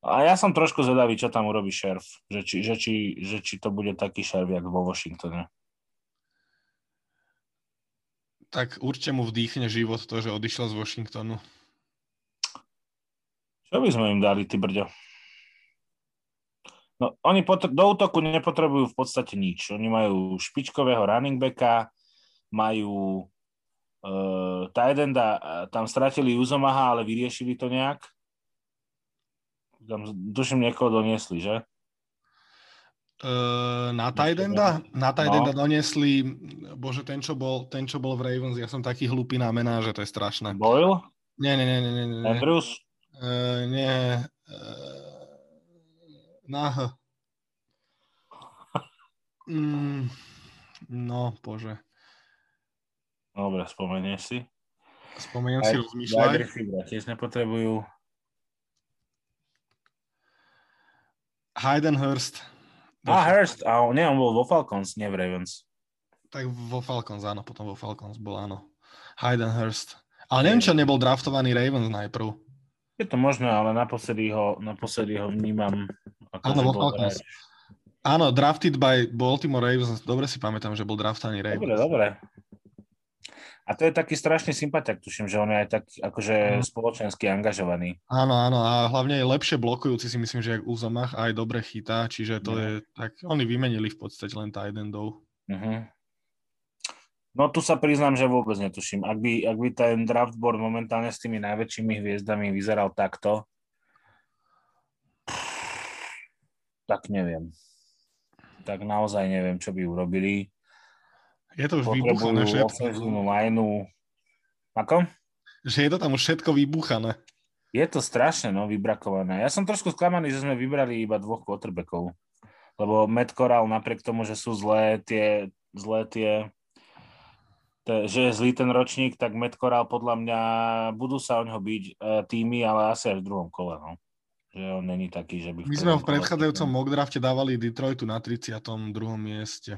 A ja som trošku zvedavý, čo tam urobí šerf, že či, že či, že či to bude taký šerf, jak vo Washingtone. Tak určite mu vdýchne život to, že odišiel z Washingtonu. Čo by sme im dali, ty brďo? No, oni potr- do útoku nepotrebujú v podstate nič. Oni majú špičkového running backa, majú uh, Tidenda, tam stratili Uzomaha, ale vyriešili to nejak. Tam, duším, niekoho doniesli, že? Uh, na Tidenda? Na Tidenda no. doniesli, bože, ten čo, bol, ten, čo bol v Ravens, ja som taký hlupý na mená, že to je strašné. Boyle? Nie, nie, nie, nie. nie, nie. Andrews? Uh, nie. Uh, na H. Mm, no, bože. Dobre, spomenieš si. Spomeniem si, rozmýšľaj. tiež nepotrebujú. Hayden Hurst. A Hurst, a on, nie, on bol vo Falcons, nie v Ravens. Tak vo Falcons, áno, potom vo Falcons bol, áno. Hayden Hurst. Ale neviem, čo nebol draftovaný Ravens najprv. Je to možné, ale naposledy ho, naposledy ho vnímam ako Áno, vo Falcons. Áno, drafted by Baltimore Ravens. Dobre si pamätám, že bol draftaný Ravens. Dobre, dobre. A to je taký strašný sympatiak, tuším, že on je aj tak akože mm. spoločensky angažovaný. Áno, áno, a hlavne je lepšie blokujúci si myslím, že jak Uzomach aj dobre chytá, čiže to mm. je tak, oni vymenili v podstate len tight endov. Mm-hmm. No tu sa priznám, že vôbec netuším. Ak by, ak by ten draft board momentálne s tými najväčšími hviezdami vyzeral takto, tak neviem. Tak naozaj neviem, čo by urobili. Je to už vybuchané všetko. lineu. Ako? Že je to tam už všetko vybuchané. Je to strašne no, vybrakované. Ja som trošku sklamaný, že sme vybrali iba dvoch quarterbackov. Lebo Matt Corral napriek tomu, že sú zlé tie, zlé tie že je zlý ten ročník, tak Matt Corral podľa mňa budú sa o ňo byť e, týmy, ale asi aj v druhom kole. No. Že on není taký, že by... My sme ho v predchádzajúcom mock drafte dávali Detroitu na 32. mieste.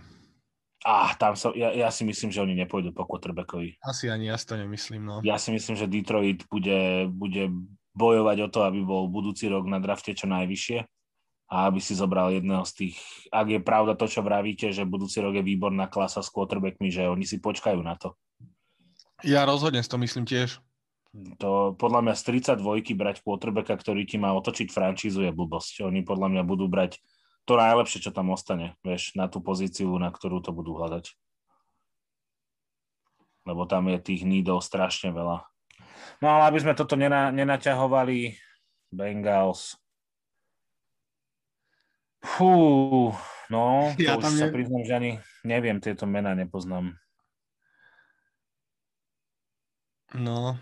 Ah, tam som, ja, ja si myslím, že oni nepôjdu po quarterbackovi. Asi ani ja si to nemyslím, no. Ja si myslím, že Detroit bude, bude bojovať o to, aby bol budúci rok na drafte čo najvyššie a aby si zobral jedného z tých, ak je pravda to, čo vravíte, že budúci rok je výborná klasa s quarterbackmi, že oni si počkajú na to. Ja rozhodne si to myslím tiež. To podľa mňa z 32 brať quarterbacka, ktorý ti má otočiť francízu je blbosť. Oni podľa mňa budú brať to najlepšie, čo tam ostane, vieš, na tú pozíciu, na ktorú to budú hľadať. Lebo tam je tých nídov strašne veľa. No ale aby sme toto nena, nenaťahovali, Bengals, Fú, no, to ja už ne... sa priznám, že ani neviem, tieto mená nepoznám. No,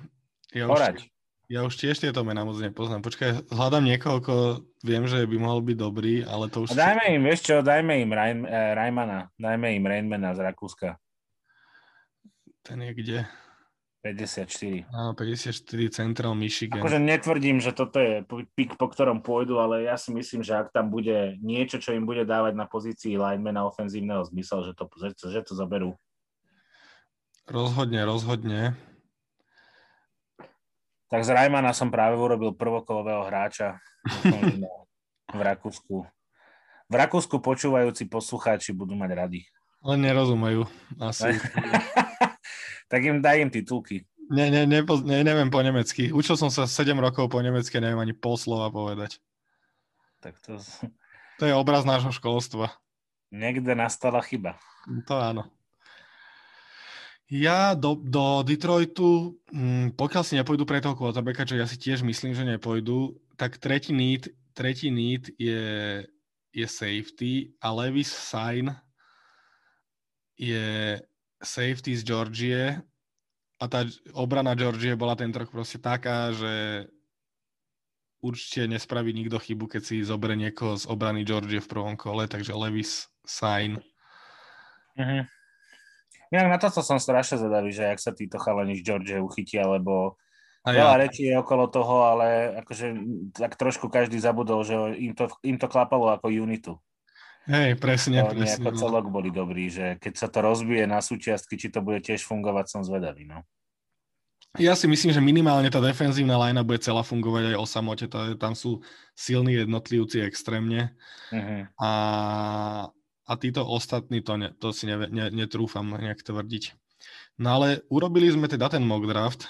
ja už, ja už tiež tieto mená moc nepoznám. Počkaj, hľadám niekoho, ko viem, že by mohol byť dobrý, ale to už... A dajme im, vieš čo, dajme im Rajm, eh, Rajmana, dajme im Rainmana z Rakúska. Ten je kde? 54. Áno, 54 Central Michigan. Akože netvrdím, že toto je pik, po ktorom pôjdu, ale ja si myslím, že ak tam bude niečo, čo im bude dávať na pozícii linemana ofenzívneho zmysel, že to, že, že to zaberú. Rozhodne, rozhodne. Tak z Rajmana som práve urobil prvokolového hráča v Rakúsku. V Rakúsku počúvajúci poslucháči budú mať rady. Len nerozumejú. Asi. tak im daj im titulky. Ne, ne, ne, ne, neviem po nemecky. Učil som sa 7 rokov po nemecky, neviem ani pol slova povedať. Tak to... To je obraz nášho školstva. Niekde nastala chyba. To áno. Ja do, do Detroitu, hm, pokiaľ si nepôjdu pre toho quarterbacka, čo ja si tiež myslím, že nepôjdu, tak tretí need, tretí need je, je safety a Levis Sign je safety z Georgie a tá obrana Georgie bola ten rok proste taká, že určite nespraví nikto chybu, keď si zoberie niekoho z obrany Georgie v prvom kole, takže Levis, Sign. Uh-huh. Inak na to som strašne zvedavý, že ak sa títo chalani z Georgie uchytia, lebo a ja. veľa rečí je okolo toho, ale akože tak trošku každý zabudol, že im to, im to klapalo ako unitu. Hej, presne, to presne. Ako no. celok boli dobrí, že keď sa to rozbije na súčiastky, či to bude tiež fungovať, som zvedavý, no. Ja si myslím, že minimálne tá defenzívna lajna bude celá fungovať aj o samote. Tam sú silní jednotlivci extrémne. Uh-huh. A, a títo ostatní, to, ne, to si ne, ne, netrúfam nejak tvrdiť. No ale urobili sme teda ten mock draft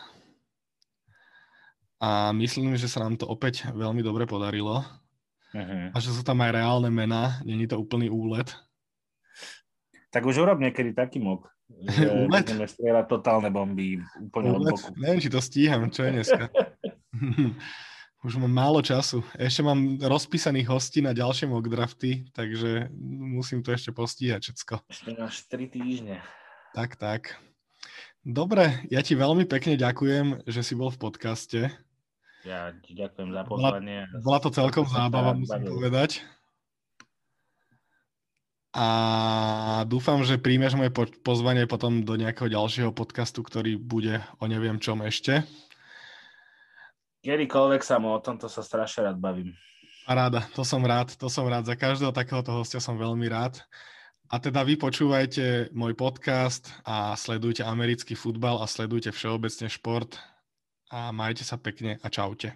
a myslím, že sa nám to opäť veľmi dobre podarilo. Uh-huh. A že sú tam aj reálne mená, není to úplný úlet. Tak už urob niekedy taký mock. Že budeme strieľať totálne bomby úplne od boku. Neviem, či to stíham, čo je dneska. Už mám málo času. Ešte mám rozpísaných hostí na ďalšie mock drafty, takže musím to ešte postíhať všetko. Ešte máš 3 týždne. Tak, tak. Dobre, ja ti veľmi pekne ďakujem, že si bol v podcaste. Ja ti ďakujem za pozvanie. Bola, bola to celkom zábava, musím povedať a dúfam, že príjmeš moje pozvanie potom do nejakého ďalšieho podcastu, ktorý bude o neviem čom ešte. Kedykoľvek sa mu o tomto sa strašne rád bavím. Paráda, to som rád, to som rád. Za každého takéhoto hostia som veľmi rád. A teda vy počúvajte môj podcast a sledujte americký futbal a sledujte všeobecne šport a majte sa pekne a čaute.